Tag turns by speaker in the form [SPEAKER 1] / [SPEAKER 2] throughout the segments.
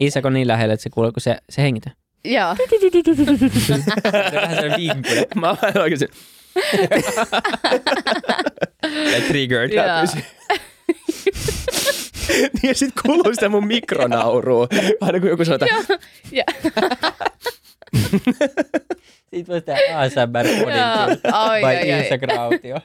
[SPEAKER 1] Isak on niin lähellä, että se kuulee, kun se, se hengitä.
[SPEAKER 2] Joo.
[SPEAKER 1] Se on vähän sellainen vinkule.
[SPEAKER 3] Mä oon oikeesti.
[SPEAKER 1] Ja triggered.
[SPEAKER 2] Joo.
[SPEAKER 3] niin ja sit kuuluu sitä mun mikronaurua. Aina kun joku sanoo, että
[SPEAKER 2] Ja,
[SPEAKER 1] Siitä voi tehdä ASMR-podin
[SPEAKER 2] Joo. Oi,
[SPEAKER 1] vai
[SPEAKER 2] oi, oi.
[SPEAKER 1] Isak Rautio.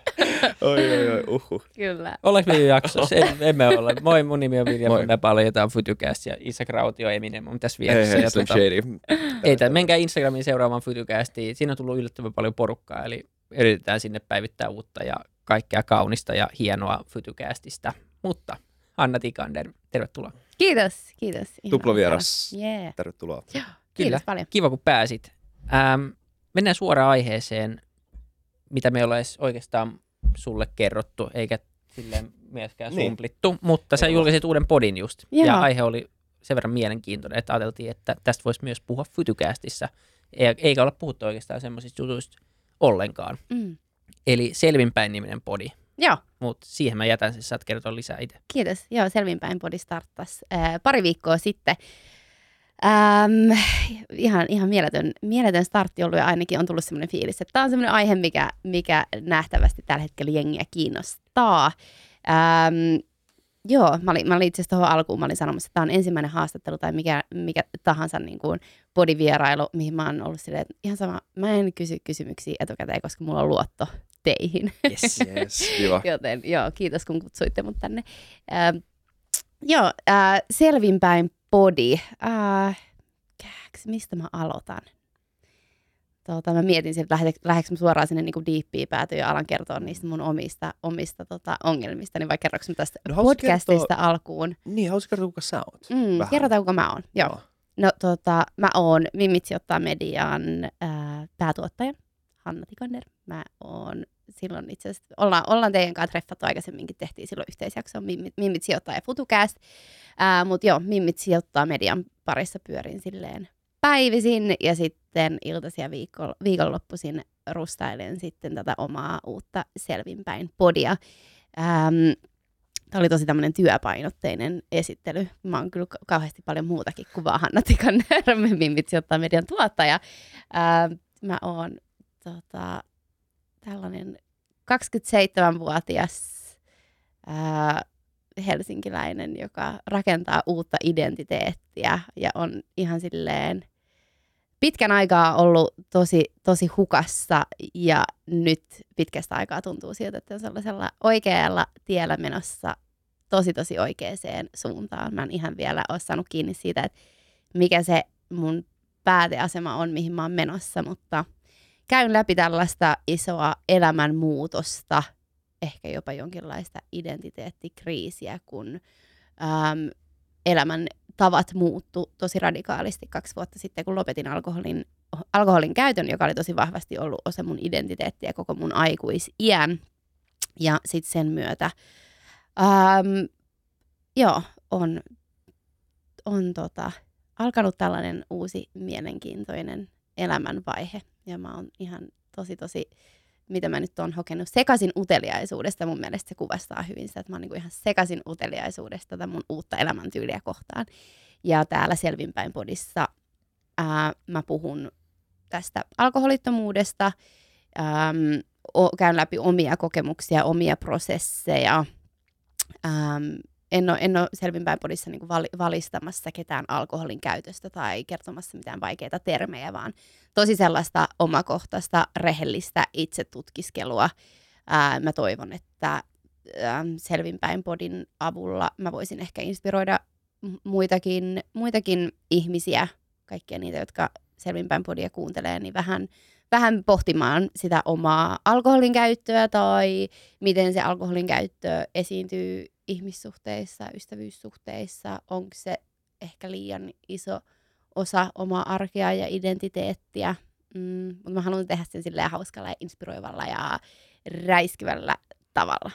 [SPEAKER 3] oi oi oi, uhu.
[SPEAKER 2] kyllä.
[SPEAKER 1] Ollaanko me jo jaksossa? Ei, emme ole. Moi, mun nimi on Vilja
[SPEAKER 3] Moi.
[SPEAKER 1] Me paljotaan Futucast ja Isak Rautio Eminem on tässä
[SPEAKER 3] Hei
[SPEAKER 1] vieressä.
[SPEAKER 3] hei, Slim
[SPEAKER 1] tota,
[SPEAKER 3] Shady.
[SPEAKER 1] ei, tämän, menkää Instagramiin seuraamaan Futucastia. Siinä on tullut yllättävän paljon porukkaa, eli yritetään sinne päivittää uutta ja kaikkea kaunista ja hienoa Futucastista. Mutta Anna Tikander, tervetuloa.
[SPEAKER 2] Kiitos, kiitos.
[SPEAKER 3] Tuplavieras.
[SPEAKER 2] Yeah.
[SPEAKER 3] Tervetuloa.
[SPEAKER 2] Kiitos
[SPEAKER 1] Kyllä.
[SPEAKER 2] paljon.
[SPEAKER 1] Kiva, kun pääsit. Ähm, mennään suoraan aiheeseen, mitä me ollaan oikeastaan sulle kerrottu, eikä silleen myöskään
[SPEAKER 3] Niin.
[SPEAKER 1] sumplittu, mutta sä
[SPEAKER 3] Ei
[SPEAKER 1] julkaisit uuden podin just.
[SPEAKER 2] Joo.
[SPEAKER 1] Ja aihe oli sen verran mielenkiintoinen, että ajateltiin, että tästä voisi myös puhua Fytycastissa, e- eikä olla puhuttu oikeastaan semmoisista jutuista ollenkaan.
[SPEAKER 2] Mm.
[SPEAKER 1] Eli Selvinpäin niminen podi,
[SPEAKER 2] Joo,
[SPEAKER 1] mutta siihen mä jätän sen, saat kertoa lisää itse.
[SPEAKER 2] kiitos. Joo, Selvinpäin podi starttasi äh, pari viikkoa sitten. Ähm, ihan, ihan mieletön, mieletön startti ollut ja ainakin on tullut semmoinen fiilis, että tämä on semmoinen aihe, mikä, mikä nähtävästi tällä hetkellä jengiä kiinnostaa. Ähm, joo, mä olin, mä olin itse asiassa tuohon alkuun, mä olin sanomassa, että tämä on ensimmäinen haastattelu tai mikä, mikä tahansa niin kuin podivierailu, mihin mä oon ollut silleen, että ihan sama, mä en kysy kysymyksiä etukäteen, koska mulla on luotto teihin.
[SPEAKER 1] Yes.
[SPEAKER 3] Yes, kiva.
[SPEAKER 2] Joten joo, kiitos kun kutsuitte mut tänne. Ähm, joo, äh, selvinpäin podi. Äh, kääks, mistä mä aloitan? Tota, mä mietin, että lähdekö, suoraan sinne niin diippiin päätyä ja alan kertoa niistä mun omista, omista tota, ongelmista, niin vai kerroks mä tästä
[SPEAKER 3] No,
[SPEAKER 2] podcastista
[SPEAKER 3] kertoa-
[SPEAKER 2] alkuun?
[SPEAKER 3] Niin, haluaisit kertoa, kuka sä oot?
[SPEAKER 2] Mm,
[SPEAKER 3] Vähän.
[SPEAKER 2] kerrotaan, kuka mä oon. Joo. No tota, mä oon Mimitsi ottaa median ää, päätuottaja, Hanna Tikander. Mä oon silloin itse asiassa, ollaan, ollaan teidän kanssa treffattu aikaisemminkin, tehtiin silloin yhteisjakso Mimmit, Mimmit sijoittaa ja FutuCast. Mutta joo, Mimmit sijoittaa median parissa pyörin silleen päivisin ja sitten iltaisia viikko, viikonloppuisin rustailen sitten tätä omaa uutta selvinpäin podia. Ähm, Tämä oli tosi tämmöinen työpainotteinen esittely. Mä oon kyllä ka- kauheasti paljon muutakin kuin vaan Hanna Tikander, Mimmit ottaa median tuottaja. Ää, mä oon tota, tällainen 27-vuotias ää, helsinkiläinen, joka rakentaa uutta identiteettiä ja on ihan silleen pitkän aikaa ollut tosi, tosi hukassa ja nyt pitkästä aikaa tuntuu siltä, että on sellaisella oikealla tiellä menossa tosi tosi oikeaan suuntaan. Mä en ihan vielä ole saanut kiinni siitä, että mikä se mun pääteasema on, mihin mä oon menossa, mutta käyn läpi tällaista isoa elämänmuutosta, ehkä jopa jonkinlaista identiteettikriisiä, kun äm, elämän tavat muuttu tosi radikaalisti kaksi vuotta sitten, kun lopetin alkoholin, alkoholin käytön, joka oli tosi vahvasti ollut osa mun identiteettiä koko mun aikuisiän. Ja sitten sen myötä, äm, joo, on, on tota, alkanut tällainen uusi mielenkiintoinen elämänvaihe. Ja mä oon ihan tosi, tosi, mitä mä nyt oon hokenut, sekaisin uteliaisuudesta. Mun mielestä se kuvastaa hyvin sitä, että mä oon niinku ihan sekaisin uteliaisuudesta tätä mun uutta elämäntyyliä kohtaan. Ja täällä Selvinpäin podissa ää, mä puhun tästä alkoholittomuudesta, äm, o, käyn läpi omia kokemuksia, omia prosesseja. Äm, en ole, en ole Selvinpäin podissa niin vali, valistamassa ketään alkoholin käytöstä tai kertomassa mitään vaikeita termejä, vaan tosi sellaista omakohtaista, rehellistä itsetutkiskelua. Ää, mä toivon, että ää, Selvinpäin podin avulla mä voisin ehkä inspiroida muitakin, muitakin ihmisiä, kaikkia niitä, jotka Selvinpäin podia kuuntelee, niin vähän, vähän pohtimaan sitä omaa alkoholin käyttöä tai miten se alkoholin käyttö esiintyy ihmissuhteissa, ystävyyssuhteissa, onko se ehkä liian iso osa omaa arkea ja identiteettiä. Mm, mutta mä haluan tehdä sen silleen hauskalla ja inspiroivalla ja räiskivällä tavalla.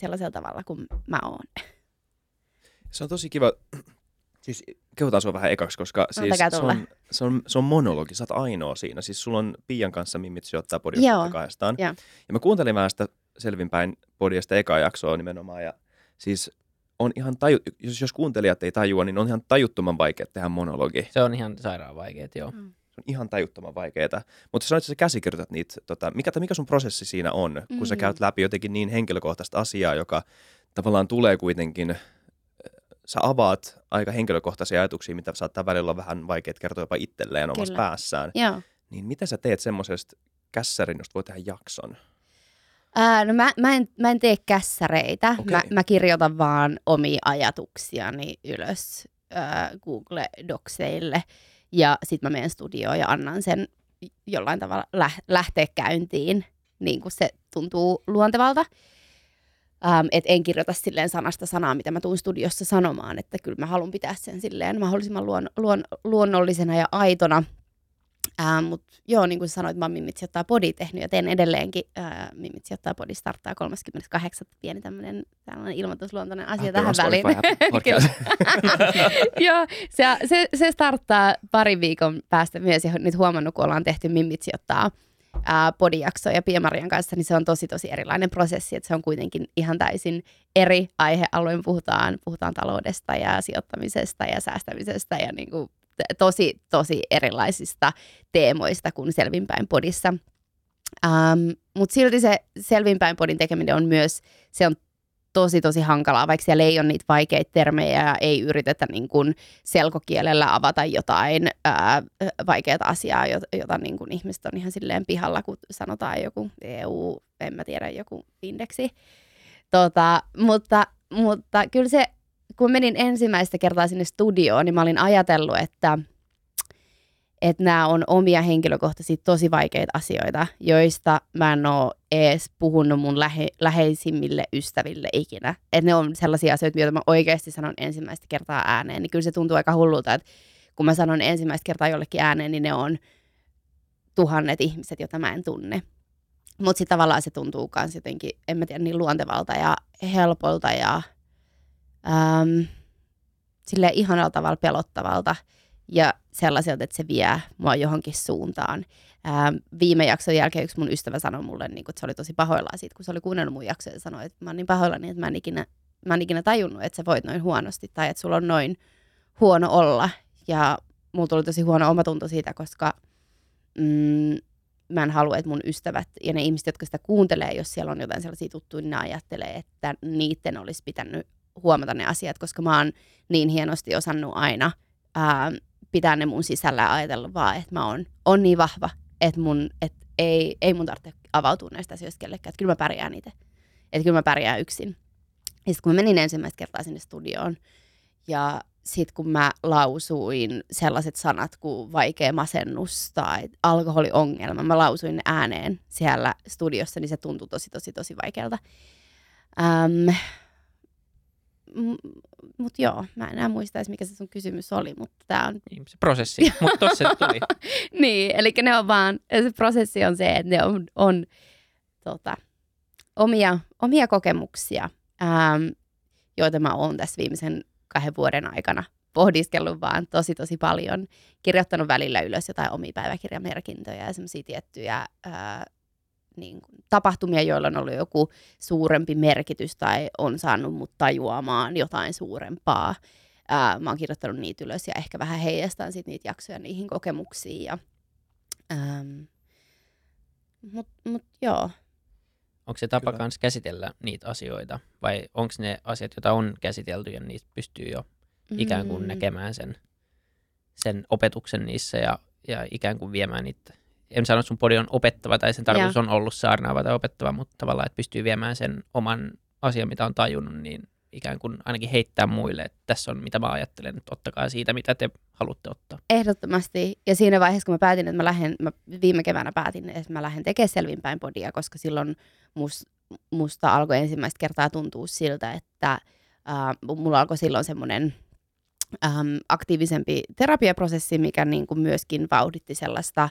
[SPEAKER 2] Sellaisella tavalla kuin mä oon.
[SPEAKER 3] Se on tosi kiva. Siis kehutaan sua vähän ekaksi, koska siis se on, se, on, se on monologi, sä oot ainoa siinä. Siis sulla on Pian kanssa Mimmit
[SPEAKER 2] Joo.
[SPEAKER 3] podiasta kahdestaan.
[SPEAKER 2] Joo.
[SPEAKER 3] Ja mä kuuntelin vähän sitä selvinpäin podiasta ekaa jaksoa nimenomaan. Ja siis on ihan taju, jos, jos kuuntelijat ei tajua, niin on ihan tajuttoman vaikea tehdä monologi.
[SPEAKER 1] Se on ihan sairaan vaikeet, joo.
[SPEAKER 2] Mm.
[SPEAKER 3] Se on ihan tajuttoman vaikeaa. Mutta sanoit, että sä käsikirjoitat niitä, tota, mikä, mikä sun prosessi siinä on, kun sä
[SPEAKER 2] Mm.
[SPEAKER 3] käyt läpi jotenkin niin henkilökohtaista asiaa, joka tavallaan tulee kuitenkin, äh, sä avaat aika henkilökohtaisia ajatuksia, mitä saattaa välillä olla vähän vaikea kertoa jopa itselleen omassa
[SPEAKER 2] Kyllä.
[SPEAKER 3] päässään.
[SPEAKER 2] Joo.
[SPEAKER 3] Niin miten sä teet semmoisesta kässärin, josta voi tehdä jakson?
[SPEAKER 2] Ää, no mä, mä, en, mä en tee kässäreitä.
[SPEAKER 3] Okei.
[SPEAKER 2] Mä, mä kirjoitan vaan omia ajatuksiani ylös ää, Google Docseille. Ja sitten mä menen studioon ja annan sen jollain tavalla lä- lähteä käyntiin, niin kuin se tuntuu luontevalta. Ähm, et en kirjoita silleen sanasta sanaa, mitä mä tuun studiossa sanomaan, että kyllä mä haluan pitää sen silleen mahdollisimman luon, luon, luonnollisena ja aitona. Ähm, Mutta joo, niin kuin sanoit, mä oon Mimitsi ottaa podi tehnyt ja teen edelleenkin. Äh, Mimitsi ottaa podi starttaa 38. Pieni tämmöinen ilmoitusluontoinen asia
[SPEAKER 3] Ah,
[SPEAKER 2] tähän väliin. Joo, se, se, se starttaa pari viikon päästä myös, ja nyt huomannut, kun ollaan tehty Mimitsi ottaa ää, podijaksoja Pia-Marian kanssa, niin se on tosi tosi erilainen prosessi, että se on kuitenkin ihan täysin eri aihealueen. Puhutaan, puhutaan taloudesta ja sijoittamisesta ja säästämisestä ja niin kuin tosi tosi erilaisista teemoista kuin Selvinpäin podissa. Ähm, Mutta silti se Selvinpäin podin tekeminen on myös, se on tosi tosi hankalaa, vaikka siellä ei ole niitä vaikeita termejä ja ei yritetä niin kuin selkokielellä avata jotain ää, vaikeaa asiaa, jota, jota niin kuin ihmiset on ihan silleen pihalla, kun sanotaan joku EU, en mä tiedä, joku indeksi. Tota, mutta, mutta kyllä se, kun menin ensimmäistä kertaa sinne studioon, niin mä olin ajatellut, että että nämä on omia henkilökohtaisia tosi vaikeita asioita, joista mä en ole edes puhunut mun lähe, läheisimmille ystäville ikinä. Että ne on sellaisia asioita, joita mä oikeasti sanon ensimmäistä kertaa ääneen. Niin kyllä se tuntuu aika hullulta, että kun mä sanon ensimmäistä kertaa jollekin ääneen, niin ne on tuhannet ihmiset, joita mä en tunne. Mutta sitten tavallaan se tuntuu myös jotenkin, en mä tiedä, niin luontevalta ja helpolta ja äm, silleen ihanalla tavalla pelottavalta ja sellaiselta, että se vie mua johonkin suuntaan. Ää, viime jakson jälkeen yksi mun ystävä sanoi mulle, niin kun, että se oli tosi pahoillaan siitä, kun se oli kuunnellut mun jaksoja ja sanoi, että mä oon niin pahoillani, että mä en, ikinä, mä en ikinä tajunnut, että sä voit noin huonosti tai että sulla on noin huono olla. Ja mulla tuli tosi huono omatunto siitä, koska mm, mä en halua, että mun ystävät ja ne ihmiset, jotka sitä kuuntelee, jos siellä on jotain sellaisia tuttuja, niin ne ajattelee, että niiden olisi pitänyt huomata ne asiat, koska mä oon niin hienosti osannut aina ää, pitää ne mun sisällä ja ajatella vaan, että mä oon, on niin vahva, että mun, et ei, ei mun tarvitse avautua näistä asioista kellekään, että kyllä mä pärjään itse. Että kyllä mä pärjään yksin. Ja sitten kun mä menin ensimmäistä kertaa sinne studioon ja sitten kun mä lausuin sellaiset sanat kuin vaikea masennus tai alkoholiongelma, mä lausuin ne ääneen siellä studiossa, niin se tuntui tosi, tosi, tosi vaikealta. Ähm, mutta joo, mä en enää muista edes, mikä se sun kysymys oli, mutta tämä on...
[SPEAKER 1] Niin, se prosessi, mutta tossa se tuli.
[SPEAKER 2] niin, eli ne on vaan, se prosessi on se, että ne on, on tota, omia, omia kokemuksia, ähm, joita mä oon tässä viimeisen kahden vuoden aikana pohdiskellut vaan tosi tosi paljon, kirjoittanut välillä ylös jotain omia päiväkirjamerkintöjä ja semmoisia tiettyjä ää, niin kuin, tapahtumia, joilla on ollut joku suurempi merkitys tai on saanut mut tajuamaan jotain suurempaa. Ää, mä oon kirjoittanut niitä ylös ja ehkä vähän heijastan sit niitä jaksoja niihin kokemuksiin. Ja, ähm, mut, mut joo,
[SPEAKER 1] Onko se tapa myös käsitellä niitä asioita vai onko ne asiat, joita on käsitelty ja niistä pystyy jo ikään kuin
[SPEAKER 2] Mm.
[SPEAKER 1] näkemään sen, sen opetuksen niissä ja, ja ikään kuin viemään niitä. En sano, että sun podi on opettava tai sen tarkoitus on ollut saarnaava tai opettava, mutta tavallaan, että pystyy viemään sen oman asian, mitä on tajunnut, niin ikään kuin ainakin heittää muille, että tässä on mitä mä ajattelen, että ottakaa siitä, mitä te haluatte ottaa.
[SPEAKER 2] Ehdottomasti. Ja siinä vaiheessa, kun mä päätin, että mä lähden, mä viime keväänä päätin, että mä lähden tekemään selvinpäin podia, koska silloin mus, musta alkoi ensimmäistä kertaa tuntua siltä, että äh, mulla alkoi silloin semmoinen ähm, aktiivisempi terapiaprosessi, mikä niin kuin myöskin vauhditti sellaista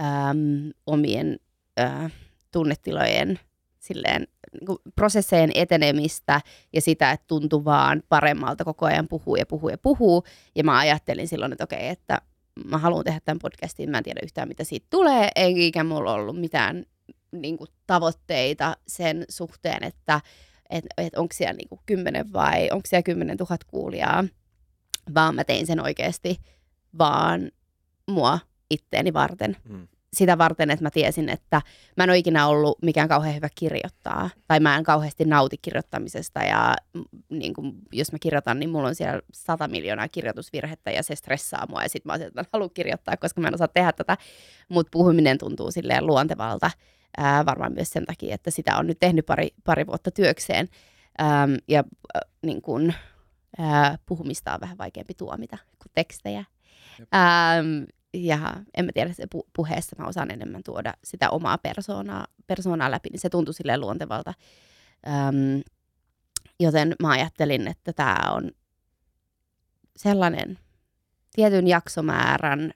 [SPEAKER 2] ähm, omien äh, tunnetilojen silleen, niin kuin prosessejen etenemistä ja sitä, että tuntui vaan paremmalta koko ajan puhuu ja puhuu ja puhuu. Ja mä ajattelin silloin, että okei, että mä haluan tehdä tämän podcastin, mä en tiedä yhtään mitä siitä tulee, eikä mulla ollut mitään niin kuin, tavoitteita sen suhteen, että että et onko siellä niinku kymmenen vai onko siellä kymmenen tuhat kuulijaa, vaan mä tein sen oikeasti vaan mua itteeni varten.
[SPEAKER 3] Mm.
[SPEAKER 2] Sitä varten, että mä tiesin, että mä en ole ikinä ollut mikään kauhean hyvä kirjoittaa. Tai mä en kauheasti nauti kirjoittamisesta ja niin kun, jos mä kirjoitan, niin mulla on siellä sata miljoonaa kirjoitusvirhettä ja se stressaa mua. Ja sit mä oon että mä en halua kirjoittaa, koska mä en osaa tehdä tätä. Mutta puhuminen tuntuu silleen luontevalta. Ää, varmaan myös sen takia, että sitä on nyt tehnyt pari, pari vuotta työkseen. Ähm, ja äh, niin kun, ää, puhumista on vähän vaikeampi tuomita kuin tekstejä. Ähm, ja en mä tiedä, se pu- puheessa mä osaan enemmän tuoda sitä omaa persoonaa, persoonaa läpi, niin se tuntui silleen luontevalta. Ähm, joten mä ajattelin, että tämä on sellainen tietyn jaksomäärän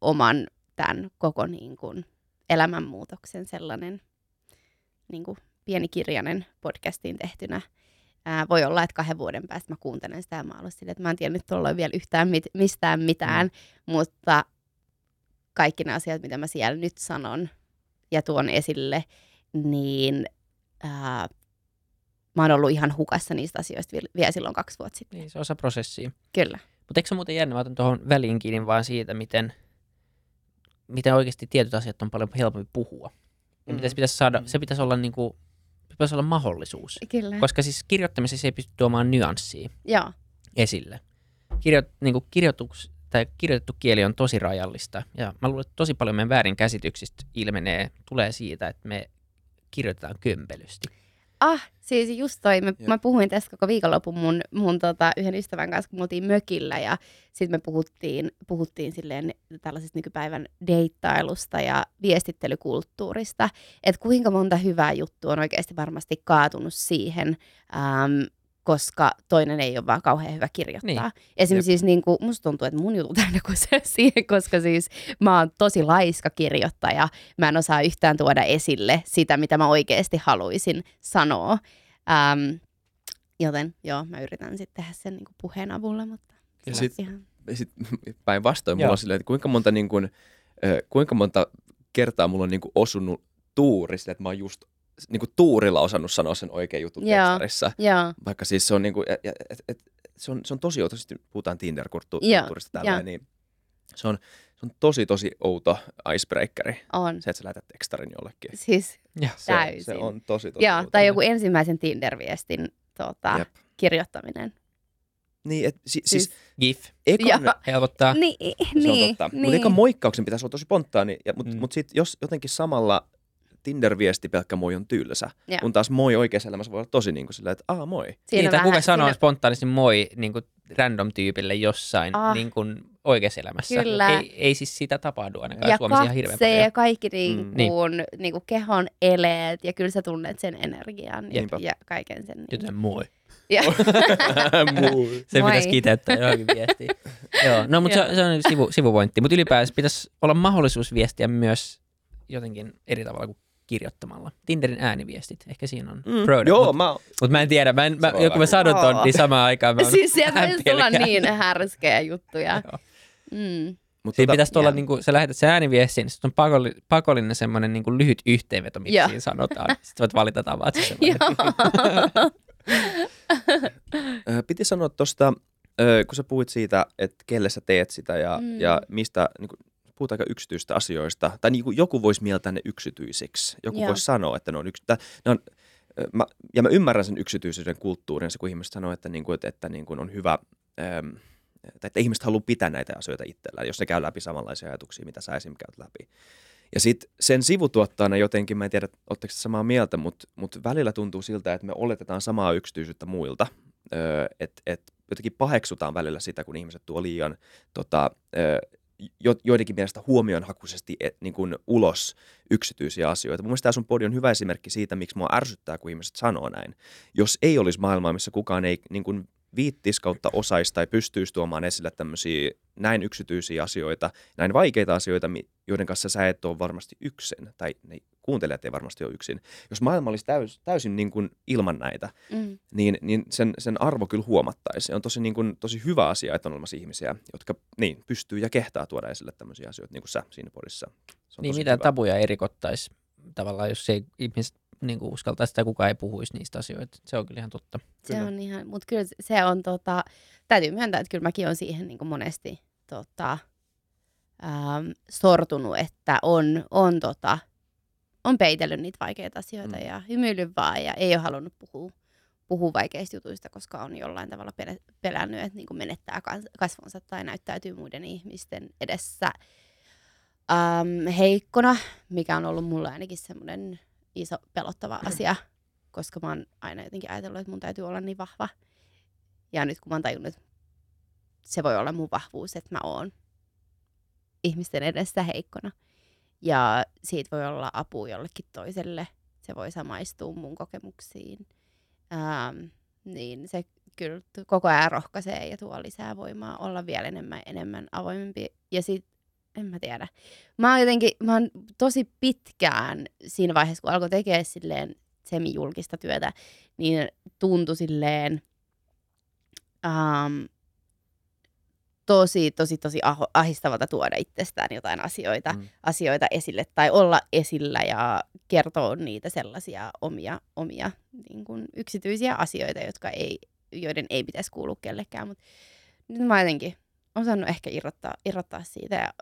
[SPEAKER 2] oman tämän koko niin kuin, elämänmuutoksen sellainen niin kuin, pieni kirjainen podcastiin tehtynä. Ää, voi olla, että kahden vuoden päästä mä kuuntelen sitä ja mä olen sille, että mä en tiedä nyt tuolla vielä yhtään mit, mistään mitään, mm. mutta kaikki ne asiat, mitä mä siellä nyt sanon ja tuon esille, niin ää, mä oon ollut ihan hukassa niistä asioista vi- vielä silloin kaksi vuotta sitten.
[SPEAKER 1] Niin, se on osa prosessia.
[SPEAKER 2] Kyllä.
[SPEAKER 1] Mutta eikö se muuten jännä, mä otan tuohon väliin kiinni vaan siitä, miten, miten oikeasti tietyt asiat on paljon helpompi puhua. Ja
[SPEAKER 3] Mm.
[SPEAKER 1] pitäisi saada,
[SPEAKER 3] Mm.
[SPEAKER 1] se pitäisi olla niinku, pitäisi olla mahdollisuus.
[SPEAKER 2] Kyllä.
[SPEAKER 1] Koska siis kirjoittamisessa ei pysty tuomaan nyanssia
[SPEAKER 2] Joo,
[SPEAKER 1] esille. Kirjo, niinku kirjoituks, tai kirjoitettu kieli on tosi rajallista. Ja mä luulen, että tosi paljon meidän väärinkäsityksistä ilmenee, tulee siitä, että me kirjoitetaan kömpelysti.
[SPEAKER 2] Ah, siis just toi, mä, mä puhuin tästä koko viikonlopun mun, mun tota, yhden ystävän kanssa, kun me oltiin mökillä ja sitten me puhuttiin, puhuttiin silleen tällaisesta nykypäivän deittailusta ja viestittelykulttuurista, että kuinka monta hyvää juttua on oikeasti varmasti kaatunut siihen, äm, koska toinen ei ole vaan kauhean hyvä kirjoittaa. Niin. Esimerkiksi siis niin kuin, musta tuntuu, että mun jutut aina kusee siihen, koska siis mä oon tosi laiska kirjoittaja. Mä en osaa yhtään tuoda esille sitä, mitä mä oikeasti haluaisin sanoa. Ähm, joten joo, mä yritän sitten tehdä sen niin kuin puheen avulla, mutta
[SPEAKER 3] Ja
[SPEAKER 2] se
[SPEAKER 3] sit-
[SPEAKER 2] ihan...
[SPEAKER 3] sit päinvastoin mulla on silleen, että kuinka monta, niin kuin, ö, kuinka monta kertaa mulla on niin kuin osunut tuuri sille, että mä oon just niin kuin tuurilla osannut sanoa sen oikean jutun
[SPEAKER 2] Joo.
[SPEAKER 3] tekstarissa.
[SPEAKER 2] Joo,
[SPEAKER 3] Vaikka siis se on, niin kuin, et, et, et, se on, se on tosi outo, sitten puhutaan Tinder-kulttuurista tällä,
[SPEAKER 2] joo.
[SPEAKER 3] niin se on, se on tosi tosi outo icebreakeri.
[SPEAKER 2] on.
[SPEAKER 3] Se, että sä lähetät tekstarin jollekin.
[SPEAKER 2] Siis,
[SPEAKER 1] Ja.
[SPEAKER 3] Se,
[SPEAKER 2] Täysin.
[SPEAKER 3] se on tosi tosi
[SPEAKER 2] joo,
[SPEAKER 3] outo.
[SPEAKER 2] tai joku ensimmäisen Tinder-viestin tota,
[SPEAKER 3] Jep.
[SPEAKER 2] kirjoittaminen.
[SPEAKER 3] Niin, et, si, siis,
[SPEAKER 2] Siis,
[SPEAKER 1] GIF
[SPEAKER 3] ekan,
[SPEAKER 2] Joo.
[SPEAKER 1] helpottaa.
[SPEAKER 2] niin,
[SPEAKER 3] se on
[SPEAKER 2] niin,
[SPEAKER 3] totta.
[SPEAKER 2] niin.
[SPEAKER 3] Mutta moikkauksen pitäisi olla tosi spontaani, ja, mutta
[SPEAKER 1] Mm.
[SPEAKER 3] mm. mut sit jos jotenkin samalla Tinder-viesti pelkkä moi on tylsä,
[SPEAKER 2] Joo.
[SPEAKER 3] kun taas moi oikeassa elämässä voi olla tosi niin kuin silleen, että aa moi.
[SPEAKER 2] Siinä
[SPEAKER 1] niin, tai kuka sanoo
[SPEAKER 2] siinä-
[SPEAKER 1] spontaanisti moi niin kuin random tyypille jossain
[SPEAKER 2] Ah.
[SPEAKER 1] niin kuin oikeassa elämässä.
[SPEAKER 2] Kyllä.
[SPEAKER 1] Ei, ei siis sitä tapahdu ainakaan
[SPEAKER 2] ja
[SPEAKER 1] Suomessa ihan hirveän paljon.
[SPEAKER 2] ja kaikki niin
[SPEAKER 3] Mm.
[SPEAKER 1] Niin.
[SPEAKER 2] kuin, niin kuin kehon eleet ja kyllä sä tunnet sen energian ja, ja kaiken sen. Niin.
[SPEAKER 1] Joten moi.
[SPEAKER 2] Ja,
[SPEAKER 3] moi.
[SPEAKER 1] Se
[SPEAKER 2] Moi.
[SPEAKER 1] pitäisi kiteyttää johonkin viestiin. Joo, no mutta se, se on sivu, sivupointti. Mutta ylipäänsä pitäisi olla mahdollisuus viestiä myös jotenkin eri tavalla kuin kirjoittamalla. Tinderin ääniviestit, ehkä siinä on
[SPEAKER 3] Mm,
[SPEAKER 1] pro
[SPEAKER 3] joo,
[SPEAKER 1] Mutta
[SPEAKER 3] mä,
[SPEAKER 1] mut mä en tiedä, mä en, mä, joku mä
[SPEAKER 3] olla.
[SPEAKER 1] sanon ton, niin samaan aikaan mä
[SPEAKER 2] siis sieltä voisi tulla niin härskejä juttuja. Mm.
[SPEAKER 3] mutta
[SPEAKER 1] Siinä
[SPEAKER 3] tota,
[SPEAKER 1] pitäisi olla, niin kuin, sä lähetät sen ääniviestin, niin sitten on pakolli, pakollinen semmoinen niin kuin lyhyt yhteenveto, mitä siinä sanotaan. Sitten voit valita tavat.
[SPEAKER 3] Piti sanoa tuosta, kun sä puhuit siitä, että kelle sä teet sitä ja,
[SPEAKER 2] mm.
[SPEAKER 3] ja mistä, niin kuin, puhutaan aika yksityistä asioista, tai niin kuin joku voisi mieltää ne yksityisiksi. Joku
[SPEAKER 2] Joo.
[SPEAKER 3] voisi sanoa, että ne on, yksi, tää, ne on mä, ja mä ymmärrän sen yksityisyyden kulttuurin, se kun ihmiset sanoo, että, niin kuin, että, että niin kuin on hyvä, äm, tai että ihmiset haluaa pitää näitä asioita itsellään, jos ne käy läpi samanlaisia ajatuksia, mitä sä esim. käyt läpi. Ja sitten sen sivutuottajana jotenkin, mä en tiedä, oletteko te samaa mieltä, mutta mut välillä tuntuu siltä, että me oletetaan samaa yksityisyyttä muilta. Öö, että et jotenkin paheksutaan välillä sitä, kun ihmiset tuo liian tota, öö, jo, joidenkin mielestä huomionhakuisesti et, niin kuin ulos yksityisiä asioita. Mun mielestä tämä sun podi on hyvä esimerkki siitä, miksi mua ärsyttää, kun ihmiset sanoo näin. Jos ei olisi maailmaa, missä kukaan ei niin kuin viittis kautta osaisi tai pystyisi tuomaan esille tämmöisiä näin yksityisiä asioita, näin vaikeita asioita, joiden kanssa sä et ole varmasti yksin, tai ne kuuntelijat ei varmasti ole yksin. Jos maailma olisi täys, täysin niin kuin ilman näitä,
[SPEAKER 2] Mm.
[SPEAKER 3] niin, niin sen, sen arvo kyllä huomattaisi. On tosi, niin kuin, tosi hyvä asia, että on olemassa ihmisiä, jotka niin, pystyy ja kehtaa tuoda esille tämmöisiä asioita, niin kuin sä siinä podissa. On
[SPEAKER 1] Niin mitä
[SPEAKER 3] hyvä.
[SPEAKER 1] tabuja ei rikottaisi tavallaan, jos ei ihmiset niin kuin uskaltaisi tai kukaan ei puhuisi niistä asioista. Se on kyllä ihan totta.
[SPEAKER 2] Se
[SPEAKER 3] Kyllä.
[SPEAKER 2] on ihan, mutta kyllä se on, tota, täytyy myöntää, että kyllä mäkin on siihen niin kuin monesti tota, ähm, sortunut, että on, on, tota, on peitellyt niitä vaikeita asioita
[SPEAKER 3] Mm.
[SPEAKER 2] ja hymyillyt vaan ja ei ole halunnut puhua, puhua vaikeista jutuista, koska on jollain tavalla pel- pelännyt, että niin kuin menettää kas- kasvonsa tai näyttäytyy muiden ihmisten edessä ähm, heikkona, mikä on ollut mulle ainakin semmoinen iso pelottava asia, koska mä oon aina jotenkin ajatellut, että mun täytyy olla niin vahva. Ja nyt kun mä oon tajunnut, että se voi olla mun vahvuus, että mä oon ihmisten edessä heikkona. Ja siitä voi olla apu jollekin toiselle. Se voi samaistua mun kokemuksiin. Ähm, niin se kyllä koko ajan rohkaisee ja tuo lisää voimaa olla vielä enemmän, enemmän avoimempi. Ja sit, en mä tiedä. Mä oon jotenkin, mä oon tosi pitkään siinä vaiheessa, kun alkoi tekemään silleen semi-julkista työtä, niin tuntui silleen um, tosi, tosi, tosi aho, ahistavalta tuoda itsestään jotain asioita,
[SPEAKER 3] Mm.
[SPEAKER 2] asioita esille tai olla esillä ja kertoa niitä sellaisia omia, omia niin kuin yksityisiä asioita, jotka ei, joiden ei pitäisi kuulua kellekään. Mutta nyt mä jotenkin osannut ehkä irrottaa, irrottaa siitä ja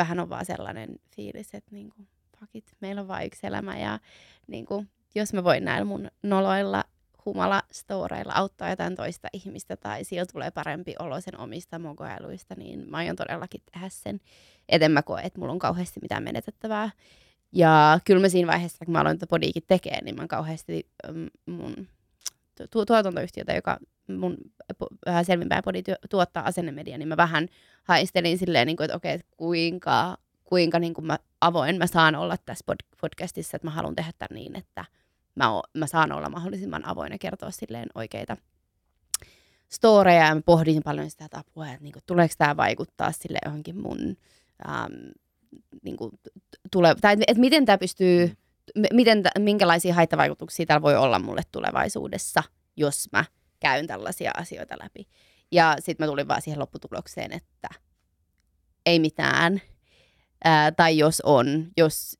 [SPEAKER 2] vähän on vaan sellainen fiilis, että niin kuin, fuck it, meillä on vain yksi elämä ja niin kuin, jos mä voin näillä mun noloilla humala-storeilla auttaa jotain toista ihmistä tai sillä tulee parempi olo sen omista mokoiluista, niin mä aion todellakin tehdä sen. Et en mä koe, että mulla on kauheasti mitään menetettävää. Ja kyllä mä siinä vaiheessa, kun mä aloin tätä podiikin tekemään, niin mä kauheasti mm, mun tu- tuotantoyhtiötä, joka mun vähän selvinpäin podi tuottaa asennemedia, niin mä vähän haistelin silleen, niin kuin, että okei, että kuinka, kuinka niin kuin mä avoin mä saan olla tässä pod- podcastissa, että mä haluan tehdä tämän niin, että mä, o, mä saan olla mahdollisimman avoin ja kertoa silleen oikeita storeja. Ja mä pohdin paljon sitä että apua, että niinku, tuleeko tämä vaikuttaa sille johonkin mun äm, niinku, tule, tai et, et miten tämä pystyy, m- miten, minkälaisia haittavaikutuksia täällä voi olla mulle tulevaisuudessa, jos mä käyn tällaisia asioita läpi. Ja sitten mä tulin vaan siihen lopputulokseen, että ei mitään. Ää, tai jos on, jos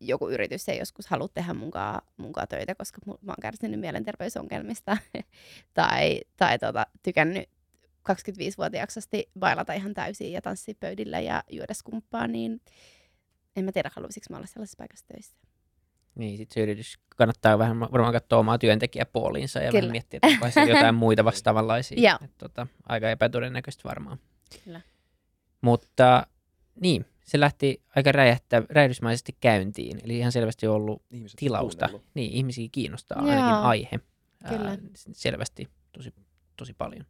[SPEAKER 2] joku yritys ei joskus halua tehdä munkaan, munkaan töitä, koska mä oon kärsinyt mielenterveysongelmista tai, tai tota, tykännyt 25-vuotiaaksi asti bailata ihan täysin ja tanssia pöydillä ja juoda skumppaa, niin en mä tiedä, haluaisinko mä olla sellaisessa paikassa töissä.
[SPEAKER 1] Niin, sit se yritys kannattaa vähän varmaan katsoa omaa työntekijäpuoliinsa ja vähän miettiä, että onko siellä jotain muita vastaavanlaisia. Et, tota, aika epätodennäköistä varmaan.
[SPEAKER 2] Kyllä.
[SPEAKER 1] Mutta niin, se lähti aika räjähtä, räjähdysmäisesti käyntiin. Eli ihan selvästi on ollut
[SPEAKER 3] Ihmiset
[SPEAKER 1] tilausta.
[SPEAKER 3] kuunnellut.
[SPEAKER 1] Niin, ihmisiä kiinnostaa
[SPEAKER 2] Joo.
[SPEAKER 1] ainakin aihe.
[SPEAKER 2] Kyllä.
[SPEAKER 1] Ää, selvästi tosi, tosi paljon.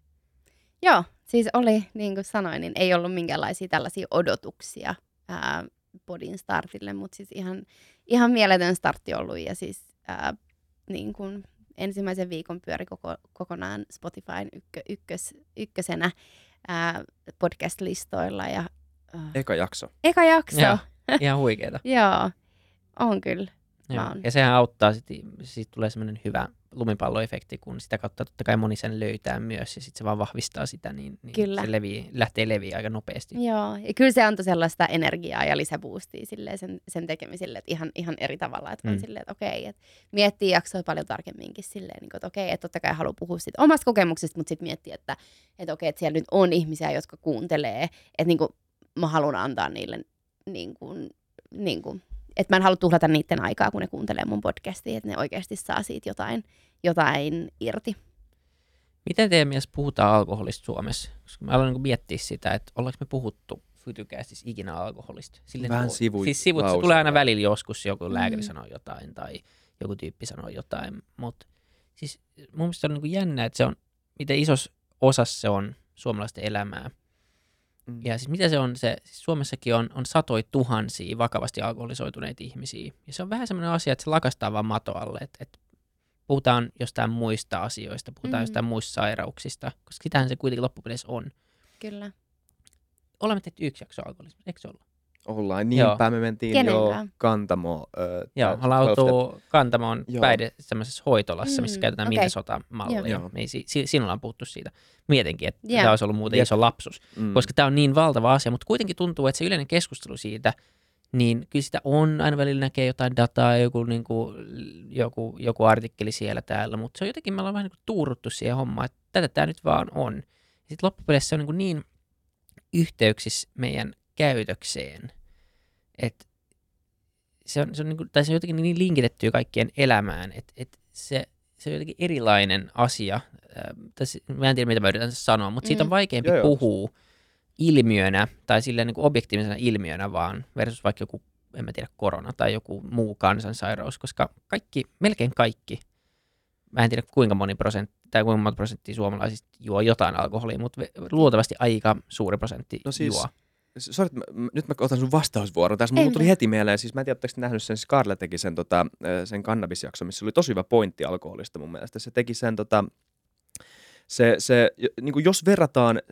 [SPEAKER 2] Joo, siis oli, niin kuin sanoin, niin ei ollut minkäänlaisia tällaisia odotuksia ää, podin startille, mutta siis ihan, ihan mieletön startti ollut ja siis ää, niin kuin ensimmäisen viikon pyöri koko, kokonaan Spotifyn ykkö, ykkös, ykkösenä ää, podcast-listoilla ja ää,
[SPEAKER 3] Eka jakso.
[SPEAKER 2] eka jakso.
[SPEAKER 1] Joo. Ihan huikeeta.
[SPEAKER 2] Joo, on kyllä.
[SPEAKER 1] Joo. Ja sehän auttaa, sit, siitä tulee semmoinen hyvä lumipalloefekti, kun sitä kautta totta kai moni sen löytää myös ja sitten se vaan vahvistaa sitä, niin, niin
[SPEAKER 2] Kyllä.
[SPEAKER 1] se levii, lähtee leviä aika nopeasti.
[SPEAKER 2] Joo, ja kyllä se antoi sellaista energiaa ja lisäboostia sen, sen tekemiselle, että ihan, ihan eri tavalla, että on
[SPEAKER 1] Mm.
[SPEAKER 2] silleen, että okei, että miettii jaksoa paljon tarkemminkin silleen, niin kuin, että okei, että totta kai haluaa puhua siitä omasta kokemuksesta, mutta sitten miettii, että, että okei, että siellä nyt on ihmisiä, jotka kuuntelee, että niin kuin, mä haluan antaa niille, niin kuin, niin kuin, että mä en halua tuhlata niiden aikaa, kun ne kuuntelee mun podcastia, että ne oikeasti saa siitä jotain, jotain irti.
[SPEAKER 1] Miten teidän mielestä puhutaan alkoholista Suomessa? Koska mä aloin niin miettiä sitä, että ollaanko me puhuttu Fytycastissa ikinä alkoholista. Silleen
[SPEAKER 3] Vähän
[SPEAKER 1] tuo-
[SPEAKER 3] sivu-
[SPEAKER 1] Siis sivut, se
[SPEAKER 3] lause
[SPEAKER 1] tulee aina välillä joskus, joku lääkäri
[SPEAKER 2] Mm.
[SPEAKER 1] sanoo jotain tai joku tyyppi sanoo jotain. Mutta siis mun mielestä on niin kuin jännä, että se on, miten isos osassa se on suomalaisten elämää.
[SPEAKER 3] Mm.
[SPEAKER 1] Ja siis mitä se on, se, siis Suomessakin on, on satoi tuhansia vakavasti alkoholisoituneita ihmisiä. Ja se on vähän semmoinen asia, että se lakastaa vaan mato alle, että, että puhutaan jostain muista asioista, puhutaan
[SPEAKER 2] Mm.
[SPEAKER 1] jostain muista sairauksista, koska sitähän se kuitenkin loppupeleissä on.
[SPEAKER 2] Kyllä.
[SPEAKER 1] Olemme tehty yksi jakso alkoholismista, eikö se ollut?
[SPEAKER 3] Ollaan
[SPEAKER 1] Joo.
[SPEAKER 3] niinpä, me mentiin
[SPEAKER 2] Kenen
[SPEAKER 3] jo? Kantamo. Ö,
[SPEAKER 1] Joo, ollaan
[SPEAKER 3] 12
[SPEAKER 1] oltu Kantamoon
[SPEAKER 3] Joo.
[SPEAKER 1] päihde semmoisessa hoitolassa, missä
[SPEAKER 2] Mm,
[SPEAKER 1] käytetään okay. Minnesota-mallia.
[SPEAKER 3] Joo.
[SPEAKER 1] Joo. Niin si, si, siinä ollaan puhuttu siitä. Mietinkin, että
[SPEAKER 2] Joo.
[SPEAKER 1] tämä olisi ollut muuten
[SPEAKER 3] Jep.
[SPEAKER 1] iso lapsus.
[SPEAKER 3] Mm.
[SPEAKER 1] koska tämä on niin valtava asia, mutta kuitenkin tuntuu, että se yleinen keskustelu siitä niin kyllä sitä on, aina välillä näkee jotain dataa, joku, niin kuin, joku, joku artikkeli siellä täällä, mutta se on jotenkin, me ollaan vähän niin kuin tuuruttu siihen hommaan, että tätä tämä nyt vaan on. Sitten loppupeleissä se on niin, kuin niin yhteyksissä meidän käytökseen, että se on, se on, niin kuin, tai se on jotenkin niin linkitetty kaikkien elämään, että, että se, se on jotenkin erilainen asia. Tässä, mä en tiedä, mitä mä yritän sanoa, mutta siitä on
[SPEAKER 2] Mm.
[SPEAKER 1] vaikeampi
[SPEAKER 3] Joo, joo.
[SPEAKER 1] Ilmiönä tai silleen niin kuin objektiivisena ilmiönä vaan versus vaikka joku, en mä tiedä, korona tai joku muu kansansairaus, koska kaikki, melkein kaikki, mä en tiedä kuinka moni prosentti tai kuinka monta prosenttia suomalaisista juo jotain alkoholia, mutta luultavasti aika suuri prosentti
[SPEAKER 3] No siis-
[SPEAKER 1] juo.
[SPEAKER 3] Että mä- nyt mä otan sun vastausvuoron tässä. Mulla tuli heti mieleen, siis mä en tiedä, oletteko nähnyt sen, siis Karle teki sen, tota, sen kannabisjakson, missä oli tosi hyvä pointti alkoholista mun mielestä. Se teki sen, tota, se, se, niin kuin jos verrataan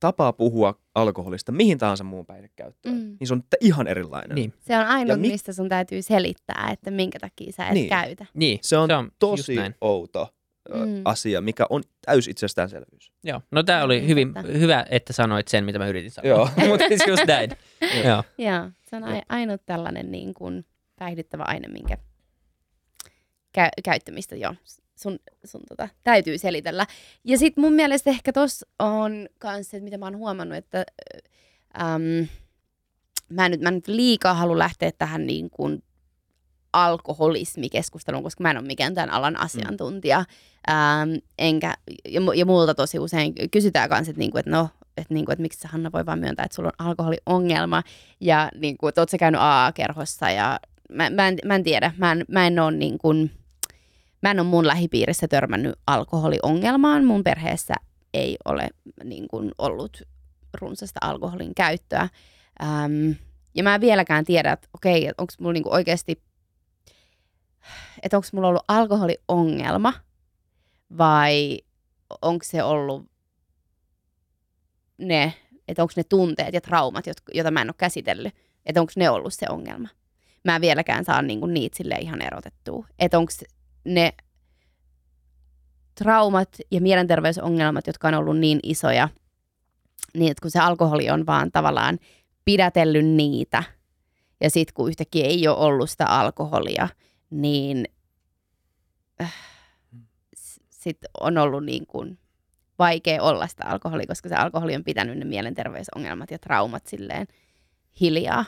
[SPEAKER 3] tapaa puhua alkoholista mihin tahansa muun päihdekäyttöön,
[SPEAKER 2] Mm.
[SPEAKER 3] niin se on ihan erilainen.
[SPEAKER 1] Niin,
[SPEAKER 2] Se on ainut,
[SPEAKER 3] mi-
[SPEAKER 2] mistä sun täytyy selittää, että minkä takia sä et
[SPEAKER 3] Niin.
[SPEAKER 2] käytä.
[SPEAKER 1] niin
[SPEAKER 3] Se on,
[SPEAKER 1] se on
[SPEAKER 3] tosi outo
[SPEAKER 2] Mm.
[SPEAKER 3] asia, mikä on täys itsestäänselvyys.
[SPEAKER 1] Joo, no tämä oli
[SPEAKER 2] Niin,
[SPEAKER 1] hyvin hyvä, että sanoit sen, mitä mä yritin sanoa.
[SPEAKER 3] Joo.
[SPEAKER 1] Mutta siis just näin. Joo.
[SPEAKER 2] Joo, se on ai- ainut tällainen niin kuin päihdyttävä aine, minkä kä- käyttämistä jo sun, sun tota, täytyy selitellä. Ja sitten mun mielestä ehkä tossa on kans se, mitä mä oon huomannut, että äm, mä, en nyt, mä en nyt liikaa halua lähteä tähän niin kuin alkoholismikeskusteluun, koska mä en ole mikään tämän alan asiantuntija. Ähm, enkä, ja, ja multa tosi usein kysytään kanssa, että, niinku, että no, että, niinku, että miksi sä Hanna voi vaan myöntää, että sulla on alkoholiongelma ja niinku, että oot sä käynyt AA-kerhossa ja mä, mä, en, mä en tiedä, mä en, mä en ole niin kuin, mä en ole mun lähipiirissä törmännyt alkoholiongelmaan. Mun perheessä ei ole niin kuin, ollut runsasta alkoholin käyttöä. Ähm, ja mä en vieläkään tiedä, että okei, että onko mulla niinku oikeasti, että onko mulla ollut alkoholiongelma vai onko se ollut ne, että onko ne tunteet ja traumat, joita mä en ole käsitellyt, että onko ne ollut se ongelma. Mä en vieläkään saa niinku niitä sille ihan erotettua. Että onko ne traumat ja mielenterveysongelmat, jotka on ollut niin isoja, niin että kun se alkoholi on vaan tavallaan pidätellyt niitä, ja sitten kun yhtäkkiä ei ole ollut sitä alkoholia, niin äh, sitten on ollut niin kuin vaikea olla sitä alkoholia, koska se alkoholi on pitänyt ne mielenterveysongelmat ja traumat silleen hiljaa.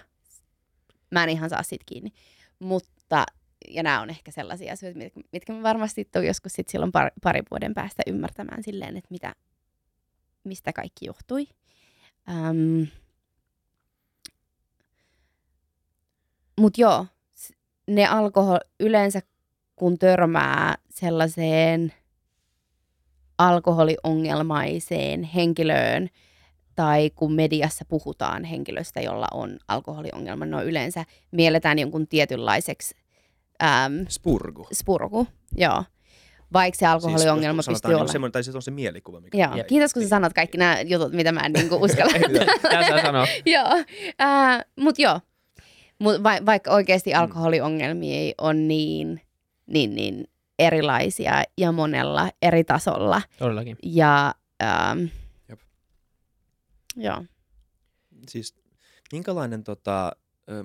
[SPEAKER 2] Mä en ihan saa siitä kiinni. Mutta, ja nämä on ehkä sellaisia asioita, mitkä, mitkä mä varmasti tuun joskus sit silloin par, parin vuoden päästä ymmärtämään silleen, että mitä, mistä kaikki johtui. Um, Mutta joo, ne alkohol yleensä kun törmää sellaiseen alkoholiongelmaiseen henkilöön tai kun mediassa puhutaan henkilöstä, jolla on alkoholiongelma, no yleensä mielletään jonkun tietynlaiseksi äm,
[SPEAKER 3] Spurgu.
[SPEAKER 2] spurku, joo. Vaikka se alkoholiongelma
[SPEAKER 3] siis,
[SPEAKER 2] pystyy olla.
[SPEAKER 3] Niin semmoinen, tai se on se mielikuva, mikä
[SPEAKER 2] Joo,
[SPEAKER 1] Jep.
[SPEAKER 2] kiitos kun sä sanot kaikki nämä jutut, mitä mä en niinku uskalla.
[SPEAKER 1] Tämä saa sanoa.
[SPEAKER 2] joo, äh, mutta joo. Mut va- vaikka oikeasti alkoholiongelmia ei ole niin, niin, niin erilaisia ja monella eri tasolla.
[SPEAKER 1] Todellakin.
[SPEAKER 2] Ja ähm,
[SPEAKER 3] Jep.
[SPEAKER 2] joo.
[SPEAKER 3] Siis minkälainen, tota,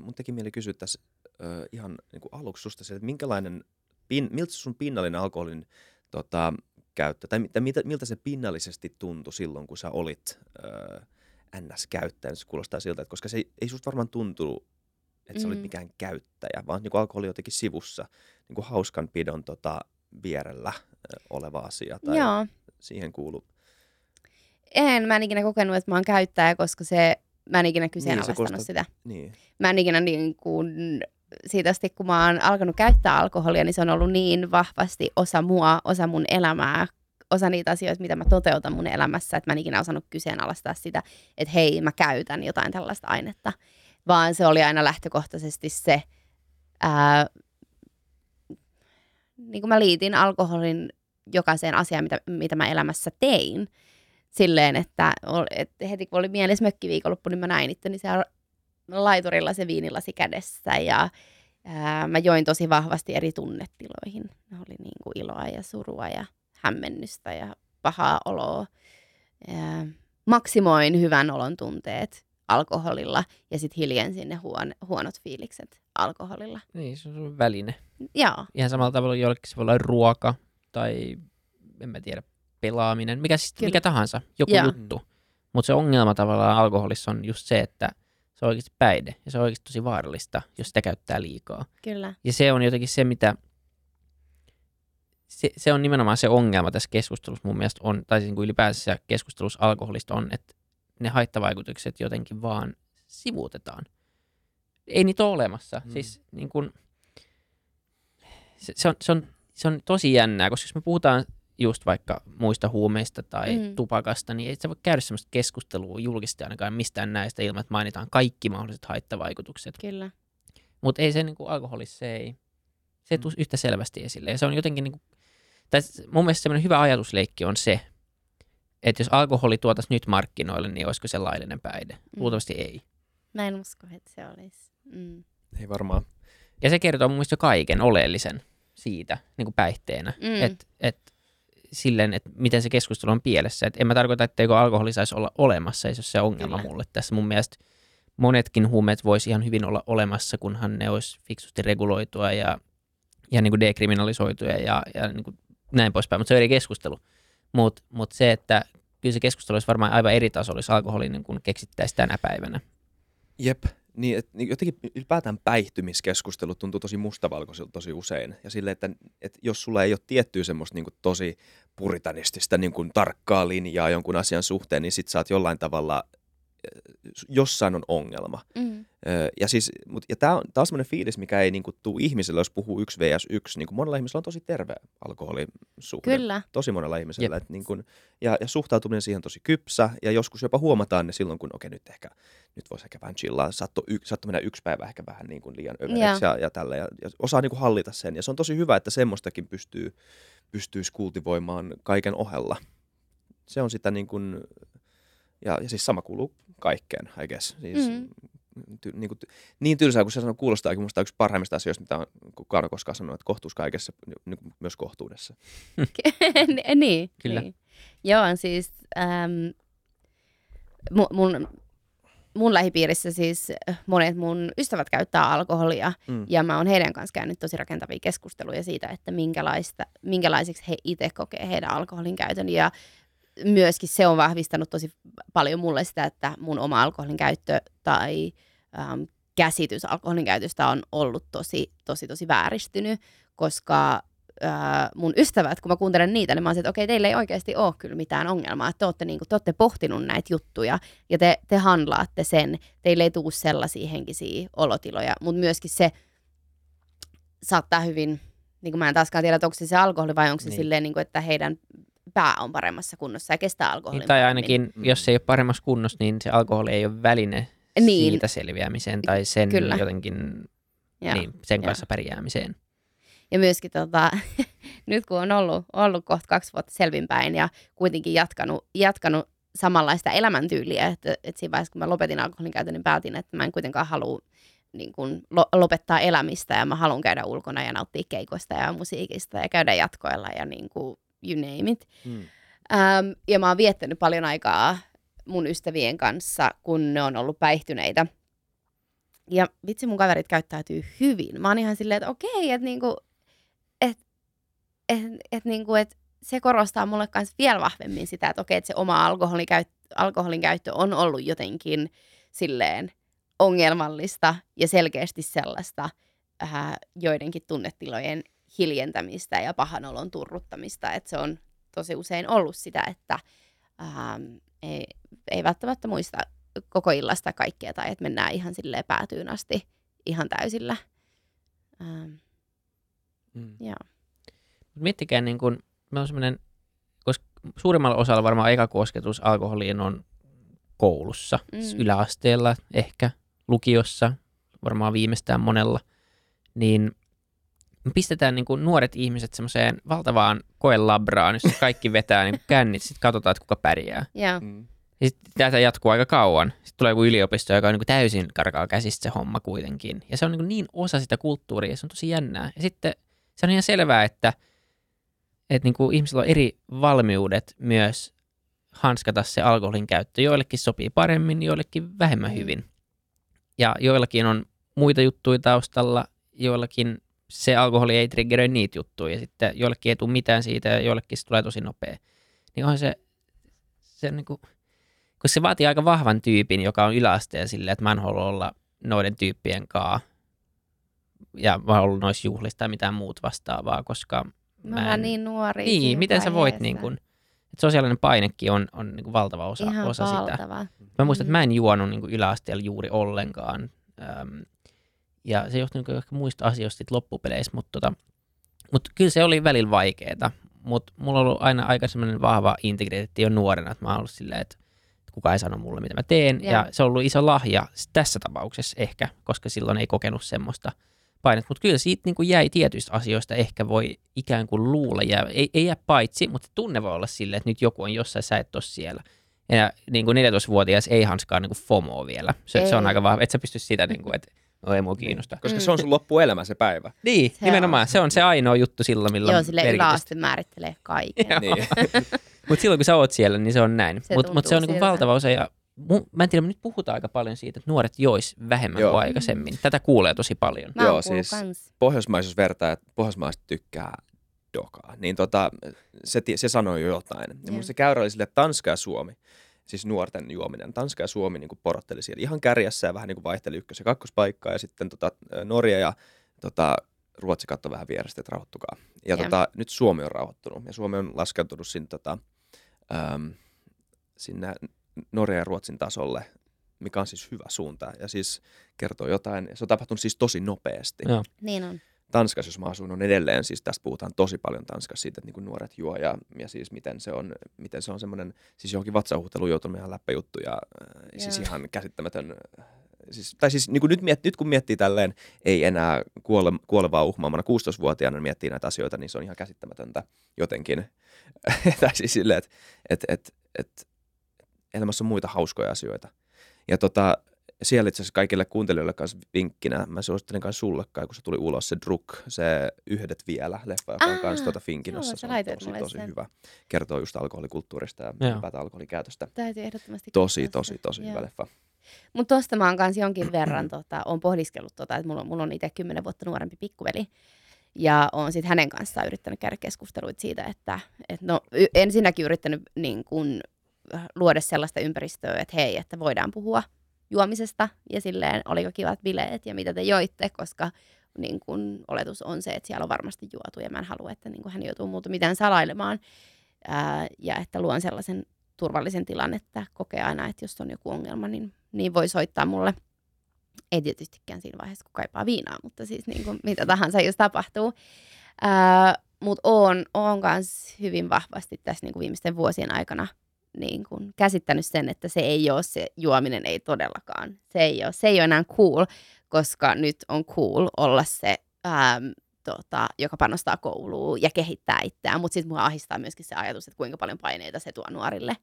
[SPEAKER 3] mun teki mieli kysyä tässä ö, ihan niin kuin aluksi susta se, että minkälainen, pin, miltä sun pinnallinen alkoholin tota, käyttö, tai, tai miltä, miltä se pinnallisesti tuntui silloin, kun sä olit ö, NS-käyttäjä, se kuulostaa siltä, että koska se ei, ei susta varmaan tuntunut, että sä olit
[SPEAKER 2] Mm.
[SPEAKER 3] mikään käyttäjä, vaan niin kuin alkoholi jotenkin sivussa, niin kuin hauskanpidon tota, vierellä ö, oleva asia, tai
[SPEAKER 2] joo.
[SPEAKER 3] siihen kuuluu.
[SPEAKER 2] En mä en ikinä kokenut, että mä oon käyttäjä, koska se, mä en ikinä kyseenalaistanut
[SPEAKER 3] kuulostaa-
[SPEAKER 2] sitä.
[SPEAKER 3] Niin.
[SPEAKER 2] mä en ikinä niin kuin, siitä asti, kun mä oon alkanut käyttää alkoholia, niin se on ollut niin vahvasti osa mua, osa mun elämää, osa niitä asioita, mitä mä toteutan mun elämässä, että mä en ikinä osannut kyseenalaistaa sitä, että hei, mä käytän jotain tällaista ainetta, vaan se oli aina lähtökohtaisesti se, ää, niin kuin mä liitin alkoholin jokaiseen asiaan, mitä, mitä mä elämässä tein, silleen, että, että heti kun oli mielessä mökkiviikonloppu, niin mä näin itteni siellä laiturilla se viinilasi kädessä ja ää, mä join tosi vahvasti eri tunnetiloihin. Ne oli niin kuin iloa ja surua ja hämmennystä ja pahaa oloa. Ää, maksimoin hyvän olon tunteet alkoholilla ja sitten hiljensin ne huon, huonot fiilikset alkoholilla.
[SPEAKER 1] Niin, se on väline.
[SPEAKER 2] Joo,
[SPEAKER 1] Ihan samalla tavalla jollekin se voi olla ruoka tai en mä tiedä, pelaaminen, mikä, siis,
[SPEAKER 2] Kyllä.
[SPEAKER 1] mikä tahansa, joku
[SPEAKER 2] Joo.
[SPEAKER 1] juttu. Mutta se ongelma tavallaan alkoholissa on just se, että se on oikeasti päihde ja se on oikeasti tosi vaarallista, jos sitä käyttää liikaa.
[SPEAKER 2] kyllä.
[SPEAKER 1] Ja se on jotenkin se, mitä... Se, se on nimenomaan se ongelma tässä keskustelussa mun mielestä on, tai siis niin kuin ylipäänsä keskustelussa alkoholista on, että ne haittavaikutukset jotenkin vaan sivuutetaan. Ei niitä ole olemassa.
[SPEAKER 3] Mm.
[SPEAKER 1] Mm. Siis niin kuin, se, se, on, se, on, se on tosi jännää, koska jos me puhutaan just vaikka muista huumeista tai
[SPEAKER 2] Mm.
[SPEAKER 1] mm. tupakasta, niin ei se voi käydä sellaista keskustelua julkisesti ainakaan mistään näistä ilman, että mainitaan kaikki mahdolliset haittavaikutukset.
[SPEAKER 2] Kyllä.
[SPEAKER 1] Mutta ei se niin kuin alkoholissa, se ei, se ei tule yhtä selvästi esille. Ja se on jotenkin, niin kuin, tai mun mielestä semmoinen hyvä ajatusleikki on se, että jos alkoholi tuotaisiin nyt markkinoille, niin olisiko se laillinen päihde?
[SPEAKER 2] Mm.
[SPEAKER 1] Luultavasti ei.
[SPEAKER 2] Mä en usko, että se olisi. Mm.
[SPEAKER 3] Ei varmaan.
[SPEAKER 1] Ja se kertoo mun mielestä jo kaiken oleellisen siitä niin kuin päihteenä.
[SPEAKER 2] Mm.
[SPEAKER 1] Et, et, silleen, että miten se keskustelu on pielessä. Et en mä tarkoita, etteikö alkoholi saisi olla olemassa, ei se ole se ongelma
[SPEAKER 2] Kyllä.
[SPEAKER 1] mulle tässä. Mun mielestä monetkin huumeet voisi ihan hyvin olla olemassa, kunhan ne olisi fiksusti reguloitua ja, ja niin kuin dekriminalisoituja ja, ja niin kuin näin poispäin. Mutta se on eri keskustelu. Mutta mut se, että kyllä se keskustelu olisi varmaan aivan eri tasolla, jos alkoholi niin kuin keksittäisiin tänä päivänä.
[SPEAKER 3] Jep. Niin, et, niin jotenkin ylipäätään päihtymiskeskustelut tuntuu tosi mustavalkoisilta tosi usein. Ja sille, että, että jos sulla ei ole tiettyä semmoista niin kuin tosi puritanistista niin kuin tarkkaa linjaa jonkun asian suhteen, niin sit sä oot jollain tavalla, jossain on ongelma.
[SPEAKER 2] Mm.
[SPEAKER 3] Ja siis, mut, ja tämä on, tää on semmoinen fiilis, mikä ei niinku tuu ihmiselle, jos puhuu 1 vs 1. Niinku monella ihmisellä on tosi terve alkoholisuhde.
[SPEAKER 2] Kyllä.
[SPEAKER 3] Tosi monella ihmisellä. Et niinku, ja, ja suhtautuminen siihen on tosi kypsä. Ja joskus jopa huomataan ne silloin, kun okei nyt ehkä, nyt voisi ehkä vähän chillaa. Saatto, y, saatto mennä yksi päivä ehkä vähän niin kuin liian överiksi ja, ja, tällä. Ja, ja osaa niinku hallita sen. Ja se on tosi hyvä, että semmoistakin pystyy, pystyisi kultivoimaan kaiken ohella. Se on sitä niin kuin, ja, ja siis sama kuuluu kaikkeen, I guess. Siis,
[SPEAKER 2] Mm.
[SPEAKER 3] ty, niin, kuin, niin tylsää kuin se sanoo, kuulostaakin musta yksi parhaimmista asioista, mitä on kukaan on koskaan sanonut, että kohtuus kaikessa, niin kuin myös kohtuudessa.
[SPEAKER 2] niin.
[SPEAKER 1] Kyllä.
[SPEAKER 2] Niin. Joo, siis äm, mun, mun, mun lähipiirissä siis monet mun ystävät käyttää alkoholia
[SPEAKER 3] Mm.
[SPEAKER 2] ja mä oon heidän kanssa käynyt tosi rakentavia keskusteluja siitä, että minkälaista, minkälaisiksi he itse kokee heidän alkoholin käytön ja myöskin se on vahvistanut tosi paljon mulle sitä, että mun oma alkoholin käyttö tai äm, käsitys alkoholin käytöstä on ollut tosi, tosi, tosi vääristynyt, koska ää, mun ystävät, kun mä kuuntelen niitä, niin mä oon että okei, teillä ei oikeasti ole kyllä mitään ongelmaa, että te olette, niinku, te olette pohtinut näitä juttuja ja te, te handlaatte sen, teille ei tule sellaisia henkisiä olotiloja, mutta myöskin se saattaa hyvin, niin kuin mä en taaskaan tiedä, että onko se se alkoholi vai onko se
[SPEAKER 1] Niin.
[SPEAKER 2] silleen, niin kuin, että heidän pää on paremmassa kunnossa ja kestää alkoholin
[SPEAKER 1] Niin, tai ainakin,
[SPEAKER 3] Mm.
[SPEAKER 1] jos se ei ole paremmassa kunnossa, niin se alkoholi ei ole väline
[SPEAKER 2] Niin.
[SPEAKER 1] siitä selviämiseen tai sen
[SPEAKER 2] Kyllä.
[SPEAKER 1] jotenkin niin, sen kanssa pärjäämiseen.
[SPEAKER 2] Ja myöskin tota, nyt kun on ollut, ollut kohta kaksi vuotta selvinpäin ja kuitenkin jatkanut, jatkanut samanlaista elämäntyyliä, että, että siinä vaiheessa kun mä lopetin alkoholin käytön, niin päätin, että mä en kuitenkaan halua niin kuin, lo, lopettaa elämistä ja mä haluan käydä ulkona ja nauttia keikoista ja musiikista ja käydä jatkoilla ja niin kuin, you name it.
[SPEAKER 3] Mm.
[SPEAKER 2] Ähm, ja mä oon viettänyt paljon aikaa mun ystävien kanssa, kun ne on ollut päihtyneitä. Ja vitsi mun kaverit käyttäytyy hyvin. Mä oon ihan silleen, että okei, että niinku, et, et, et niinku, et se korostaa mulle myös vielä vahvemmin sitä, että okei, että se oma alkoholin, käyt, alkoholin käyttö on ollut jotenkin silleen ongelmallista ja selkeästi sellaista äh, joidenkin tunnetilojen hiljentämistä ja pahanolon turruttamista, että se on tosi usein ollut sitä, että ähm, ei, ei välttämättä muista koko illasta kaikkea tai että mennään ihan silleen päätyyn asti ihan täysillä. Ähm,
[SPEAKER 3] Mm.
[SPEAKER 2] joo.
[SPEAKER 1] Miettikää, niin kun, me on semmoinen, koska suurimmalla osalla varmaan eka kosketus alkoholiin on koulussa,
[SPEAKER 2] Mm.
[SPEAKER 1] mm. yläasteella ehkä, lukiossa, varmaan viimeistään monella, niin me pistetään niin kuin nuoret ihmiset semmoiseen valtavaan koelabraan, jossa kaikki vetää niin kuin kännit, sitten katsotaan, että kuka pärjää.
[SPEAKER 2] Joo.
[SPEAKER 3] Mm.
[SPEAKER 1] Ja sitten tätä jatkuu aika kauan. Sitten tulee joku yliopisto, joka on niin kuin täysin karkaa käsistä se homma kuitenkin. Ja se on niin, kuin niin osa sitä kulttuuria, ja se on tosi jännää. Ja sitten se on ihan selvää, että, että niin kuin ihmisillä on eri valmiudet myös hanskata se alkoholin käyttö. Joillekin sopii paremmin, joillekin vähemmän
[SPEAKER 2] Mm.
[SPEAKER 1] hyvin. Ja joillakin on muita juttuja taustalla, joillakin se alkoholi ei triggeröi niitä juttuja ja sitten joillekin ei tule mitään siitä ja joillekin se tulee tosi nopea. Niin onhan se, se on niin kuin, kun se vaatii aika vahvan tyypin, joka on yläasteen silleen, että mä en halua olla noiden tyyppien kaa ja mä oon ollut noissa juhlissa tai mitään muut vastaavaa, koska
[SPEAKER 2] Me ollaan niin nuoria
[SPEAKER 1] niin, miten sä voit
[SPEAKER 2] vaiheessa.
[SPEAKER 1] niin kuin, että sosiaalinen painekin on, on niin kuin valtava osa,
[SPEAKER 2] Ihan
[SPEAKER 1] osa sitä.
[SPEAKER 2] valtava.
[SPEAKER 1] Mä muistan,
[SPEAKER 2] Mm.
[SPEAKER 1] että mä en juonut niin kuin yläasteella juuri ollenkaan. Öm, ja se johtui niin ehkä muista asioista sit loppupeleissä, mutta tota, mut kyllä se oli välillä vaikeeta. Mutta mulla on ollut aina aika semmoinen vahva integriteetti jo nuorena, että mä oon ollut silleen, että kukaan ei sano mulle, mitä mä teen.
[SPEAKER 2] Joo.
[SPEAKER 1] Ja se on ollut iso lahja tässä tapauksessa ehkä, koska silloin ei kokenut semmoista painetta. Mutta kyllä siitä niin kuin jäi tietyistä asioista ehkä voi ikään kuin luulla. Ja ei, ei jää paitsi, mutta tunne voi olla silleen, että nyt joku on jossain, sä et ole siellä. Ja niin kuin 14-vuotias ei hanskaa niin kuin FOMOa vielä. Se, se on aika vahva. Et sä pysty sitä, niin kuin, että no ei mua kiinnosta.
[SPEAKER 3] Koska
[SPEAKER 2] Mm.
[SPEAKER 3] se on sun loppuelämä se päivä.
[SPEAKER 1] Niin,
[SPEAKER 2] Se
[SPEAKER 1] nimenomaan.
[SPEAKER 2] on.
[SPEAKER 1] Se on se ainoa juttu silloin, milloin
[SPEAKER 2] Joo, sille yläaste määrittelee kaiken.
[SPEAKER 3] Niin.
[SPEAKER 1] Mutta silloin kun sä oot siellä, niin se on näin. Mutta mut se on niinku
[SPEAKER 2] siltä.
[SPEAKER 1] valtava osa. Ja mu, mä en tiedä, nyt puhutaan aika paljon siitä, että nuoret jois vähemmän
[SPEAKER 3] Joo.
[SPEAKER 1] kuin aikaisemmin. Tätä kuulee tosi paljon.
[SPEAKER 2] Mä
[SPEAKER 3] Joo, siis-
[SPEAKER 2] kans.
[SPEAKER 3] Pohjoismaisuus vertaa, että pohjoismaiset tykkää dokaa. Niin tota, se, se sanoi jo jotain. Ja mun se käyrä oli silleen, että Tanska ja Suomi, siis nuorten juominen, Tanska ja Suomi niin porotteli siellä ihan kärjessä ja vähän niin kuin vaihteli ykkös- ja kakkospaikkaa. Ja sitten tota, Norja ja tota, Ruotsi katsoi vähän vierestä, että rauhoittukaa. Ja
[SPEAKER 2] Joo.
[SPEAKER 3] tota, nyt Suomi on rauhoittunut ja Suomi on laskeutunut sinne, tota, äm, sinne Norjan ja Ruotsin tasolle, mikä on siis hyvä suunta. Ja siis kertoo jotain. Se on tapahtunut siis tosi nopeasti.
[SPEAKER 1] Joo.
[SPEAKER 2] Niin on.
[SPEAKER 3] Tanskassa, jos mä asun, on edelleen, siis tästä puhutaan tosi paljon Tanskassa siitä, että niin nuoret juo ja, ja siis miten se on, miten se on semmoinen, siis johonkin vatsauhuhteluun joutunut ihan läppäjuttu ja äh, siis ihan käsittämätön, siis, tai siis niin kuin nyt, miet, nyt kun miettii tälleen, ei enää kuole, kuolevaa uhmaamana 16-vuotiaana miettii näitä asioita, niin se on ihan käsittämätöntä jotenkin. tai siis silleen, että et, et, et, elämässä on muita hauskoja asioita. Ja tota, siellä itse asiassa kaikille kuuntelijoille kanssa vinkkinä, mä suosittelen kanssa sulle, Kai, kun se tuli ulos, se Druk, se Yhdet vielä, leffa, joka on kanssa tuota Finkinossa.
[SPEAKER 2] joo,
[SPEAKER 3] se on tosi, tosi
[SPEAKER 2] sen.
[SPEAKER 3] hyvä. Kertoo just alkoholikulttuurista ja ylipäätään alkoholikäytöstä.
[SPEAKER 2] Täytyy ehdottomasti
[SPEAKER 3] Tosi, tosi, tosi
[SPEAKER 2] Joo.
[SPEAKER 3] hyvä leffa.
[SPEAKER 2] Mutta tosta mä oon kanssa jonkin verran tota, on pohdiskellut, tota, että mulla, on- mulla on itse kymmenen vuotta nuorempi pikkuveli. Ja oon sitten hänen kanssaan yrittänyt käydä keskusteluita siitä, että et no, y- ensinnäkin yrittänyt niin kun, äh, luoda sellaista ympäristöä, että hei, että voidaan puhua juomisesta ja silleen, oliko kivat bileet ja mitä te joitte, koska niin kun, oletus on se, että siellä on varmasti juotu ja mä en halua, että niin kun hän joutuu muuta mitään salailemaan. Ää, ja että luon sellaisen turvallisen tilan, että kokee aina, että jos on joku ongelma, niin, niin voi soittaa mulle. Ei tietystikään siinä vaiheessa, kun kaipaa viinaa, mutta siis niin kuin mitä tahansa, jos tapahtuu. Mutta oon, oon kans hyvin vahvasti tässä niin kuin viimeisten vuosien aikana niin kuin käsittänyt sen, että se ei ole se juominen, ei todellakaan. Se ei ole, se ei ole enää cool, koska nyt on cool olla se, ähm, tota, joka panostaa kouluun ja kehittää itseään. Mutta sitten mua ahistaa myöskin se ajatus, että kuinka paljon paineita se tuo nuorille.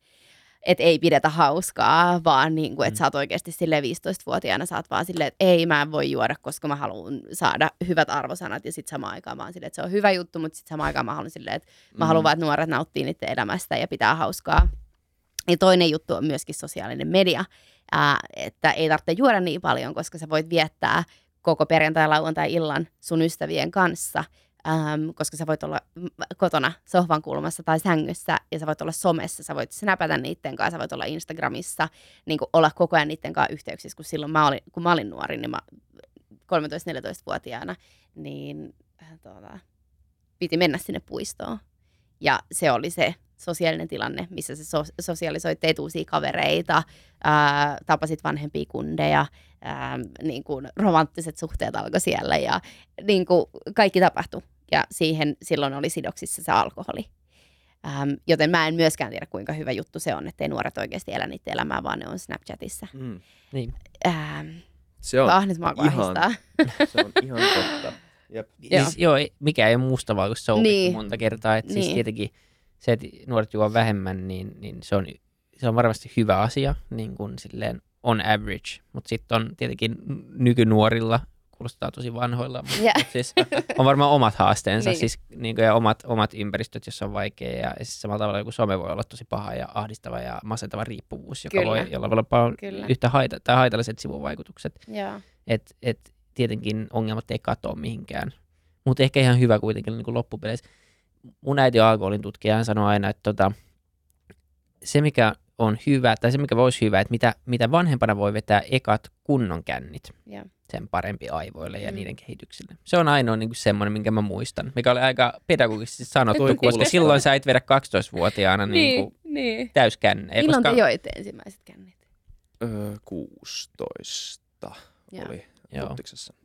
[SPEAKER 2] Että ei pidetä hauskaa, vaan niin kuin, että
[SPEAKER 1] Mm.
[SPEAKER 2] sä oot oikeasti sille 15-vuotiaana, sä oot vaan silleen, että ei mä en voi juoda, koska mä haluan saada hyvät arvosanat. Ja sitten samaan aikaan mä oon silleen, että se on hyvä juttu, mutta sitten samaan aikaan mä haluan silleen, että Mä haluan vaan, että nuoret nauttii niiden elämästä ja pitää hauskaa. Ja toinen juttu on myöskin sosiaalinen media, ää, että ei tarvitse juoda niin paljon, koska sä voit viettää koko perjantai- ja lauantai-illan sun ystävien kanssa, äm, koska sä voit olla kotona sohvan kulmassa tai sängyssä ja sä voit olla somessa, sä voit snapata niiden kanssa, sä voit olla Instagramissa, niin olla koko ajan niiden kanssa yhteyksissä, kun silloin mä olin, kun mä olin nuori, niin mä 13-14-vuotiaana, niin äh, tuota, piti mennä sinne puistoon. Ja se oli se sosiaalinen tilanne, missä sä so- sosiaalisoit, teit uusia kavereita, ää, tapasit vanhempia kundeja, ää, niin kuin romanttiset suhteet alkoi siellä ja niin kuin kaikki tapahtui. Ja siihen silloin oli sidoksissa se alkoholi. Ähm, joten mä en myöskään tiedä, kuinka hyvä juttu se on, ettei nuoret oikeasti elä niitä elämää, vaan ne on Snapchatissa.
[SPEAKER 3] Mm.
[SPEAKER 1] Niin.
[SPEAKER 2] Ähm,
[SPEAKER 3] Se on,
[SPEAKER 2] ah, nyt mua
[SPEAKER 3] ihan- se on ihan totta. Jep.
[SPEAKER 2] Joo.
[SPEAKER 1] Siis, joo, mikä ei ole musta se on
[SPEAKER 2] Niin.
[SPEAKER 1] monta kertaa. Et siis
[SPEAKER 2] Niin.
[SPEAKER 1] tietenkin se, että nuoret juo vähemmän, niin, niin se, on, se on varmasti hyvä asia, niin kuin silleen on average. Mutta sitten on tietenkin nykynuorilla, kuulostaa tosi vanhoilla, mutta mut siis on varmaan omat haasteensa
[SPEAKER 2] Niin.
[SPEAKER 1] siis, niin kuin, ja omat, omat ympäristöt, jossa on vaikea. Ja, siis samalla tavalla joku some voi olla tosi paha ja ahdistava ja masentava riippuvuus, joka
[SPEAKER 2] Kyllä.
[SPEAKER 1] voi, jolla voi olla paljon
[SPEAKER 2] Kyllä.
[SPEAKER 1] yhtä haita, tai haitalliset sivuvaikutukset.
[SPEAKER 2] Joo.
[SPEAKER 1] Et, et tietenkin ongelmat ei katoa mihinkään. Mutta ehkä ihan hyvä kuitenkin niin kuin loppupeleissä. Mun äiti on alkoholin tutkija, hän sanoo aina, että tota, se mikä on hyvä, tai se mikä voisi hyvä, että mitä, mitä vanhempana voi vetää ekat kunnon kännit,
[SPEAKER 2] Joo.
[SPEAKER 1] sen parempi aivoille ja
[SPEAKER 2] Mm.
[SPEAKER 1] niiden kehitykselle. Se on ainoa niin kuin semmoinen, minkä mä muistan, mikä oli aika pedagogisesti sanottu, koska
[SPEAKER 3] kuulostaa.
[SPEAKER 1] silloin sä et vedä 12-vuotiaana niin kuin
[SPEAKER 2] niin.
[SPEAKER 1] täyskännejä.
[SPEAKER 2] Milloin
[SPEAKER 1] koska,
[SPEAKER 2] te joitte ensimmäiset kännit?
[SPEAKER 3] Öö, 16
[SPEAKER 2] Joo.
[SPEAKER 3] oli
[SPEAKER 1] Joo.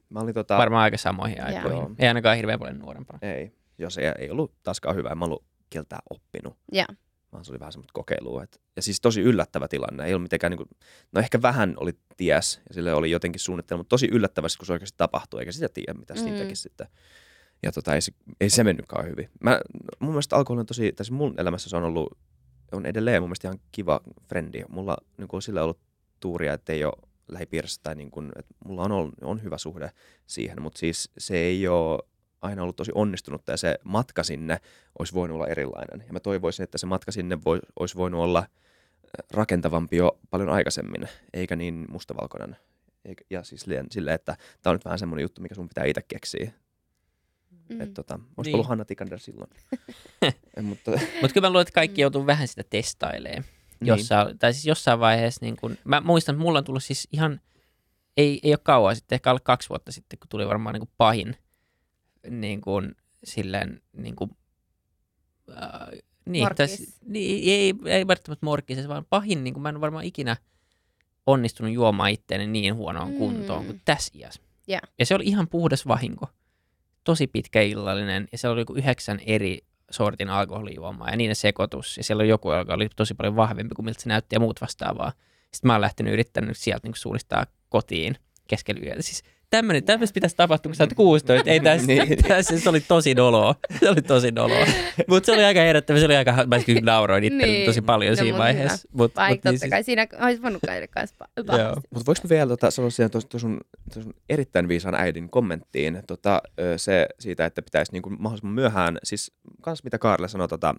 [SPEAKER 3] Mä olin tota,
[SPEAKER 1] Varmaan aika samoihin aikoihin. Ei ainakaan hirveän paljon nuorempana.
[SPEAKER 3] ei, jos ei, ei ollut taaskaan hyvä, en mä ollut kieltää oppinut.
[SPEAKER 2] Joo.
[SPEAKER 3] vaan se oli vähän semmoista kokeilua. Et, ja siis tosi yllättävä tilanne. Ei ollut mitenkään, niin kuin, no ehkä vähän oli ties ja sille oli jotenkin suunnitelma, mutta tosi yllättävä, kun se oikeasti tapahtui, eikä sitä tiedä, mitä siinä
[SPEAKER 2] Mm.
[SPEAKER 3] tekisi sitten. Ja tota, ei, se, ei se mennytkään hyvin. Mä, mun mielestä alkoholi on tosi, tai siis mun elämässä se on ollut, on edelleen mun mielestä ihan kiva frendi. Mulla niin kuin, on sillä ollut tuuria, että ei ole lähipiirissä tai niin kuin, että mulla on, ollut, on hyvä suhde siihen, mutta siis se ei ole aina ollut tosi onnistunutta ja se matka sinne olisi voinut olla erilainen. Ja mä toivoisin, että se matka sinne voi, olisi voinut olla äh, rakentavampi jo paljon aikaisemmin, eikä niin mustavalkoinen. Eikä, ja siis silleen että tämä on nyt vähän semmoinen juttu, mikä sun pitää itse keksiä. Mm. Että tota, olisi
[SPEAKER 1] Niin.
[SPEAKER 3] ollut Hanna Tikander silloin. Mutta,
[SPEAKER 1] Mutta kyllä mä luulen, että kaikki joutuu vähän sitä testailemaan.
[SPEAKER 3] niin.
[SPEAKER 1] Jossain, tai siis jossain vaiheessa, niin kun, mä muistan, että mulla on tullut siis ihan, ei, ei ole kauan sitten, ehkä alle kaksi vuotta sitten, kun tuli varmaan niin kuin pahin, niin kuin, silleen, niin kuin, äh, niin, siis- niin, ei, ei välttämättä morkkis, vaan pahin, niin kuin mä en varmaan ikinä onnistunut juomaan itteeni niin huonoon
[SPEAKER 2] Mm.
[SPEAKER 1] kuntoon kuin tässä iässä.
[SPEAKER 2] Ja.
[SPEAKER 1] ja se oli ihan puhdas vahinko. Tosi pitkä illallinen, ja siellä oli joku yhdeksän eri sortin alkoholijuomaa ja niiden sekoitus. Ja siellä oli joku, joka oli tosi paljon vahvempi kuin miltä se näytti ja muut vastaavaa. Sitten mä oon lähtenyt yrittänyt sieltä niin suunnistaa kotiin keskellä yötä. Siis tämmöinen, tämmöistä pitäisi tapahtua, kun sä oot 16. Ei tässä,
[SPEAKER 3] Niin.
[SPEAKER 1] tässä se oli tosi noloa. Se oli tosi noloa. Mutta se oli aika herättävä. Se oli aika, mä kyllä nauroin itselleni
[SPEAKER 2] Niin.
[SPEAKER 1] tosi paljon
[SPEAKER 2] No,
[SPEAKER 1] siinä vaiheessa. Mut,
[SPEAKER 2] Vaikka
[SPEAKER 1] mut
[SPEAKER 2] totta
[SPEAKER 1] niin siis-
[SPEAKER 2] kai siinä olisi voinut käydä kanssa.
[SPEAKER 3] Mutta voiko mä vielä tota, sanoa siihen tuossa sun, sun erittäin viisaan äidin kommenttiin tota, se siitä, että pitäisi niinku mahdollisimman myöhään, siis kans mitä Kaarle sanoi tota,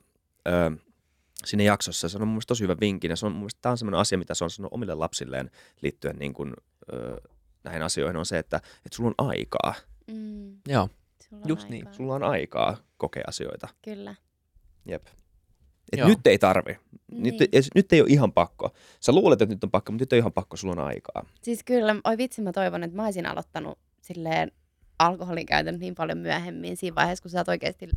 [SPEAKER 3] ö, siinä jaksossa, se on mun mielestä tosi hyvä vinkki, ja se on mun mielestä tämä on sellainen asia, mitä se on sanonut omille lapsilleen liittyen niin kuin, ö, näihin asioihin, on se, että, että sulla on aikaa.
[SPEAKER 2] Mm,
[SPEAKER 1] Joo.
[SPEAKER 2] sulla on
[SPEAKER 1] Just niin.
[SPEAKER 2] aikaa.
[SPEAKER 3] Sulla on aikaa kokea asioita.
[SPEAKER 2] Kyllä.
[SPEAKER 3] Jep. Et
[SPEAKER 1] Joo.
[SPEAKER 3] nyt ei tarvi. Nyt,
[SPEAKER 2] Niin.
[SPEAKER 3] ei, nyt ei ole ihan pakko. Sä luulet, että nyt on pakko, mutta nyt ei ole ihan pakko, sulla on aikaa.
[SPEAKER 2] Siis kyllä, oi vitsi, mä toivon, että mä olisin aloittanut silleen alkoholin käytön niin paljon myöhemmin siinä vaiheessa, kun sä oot oikeasti,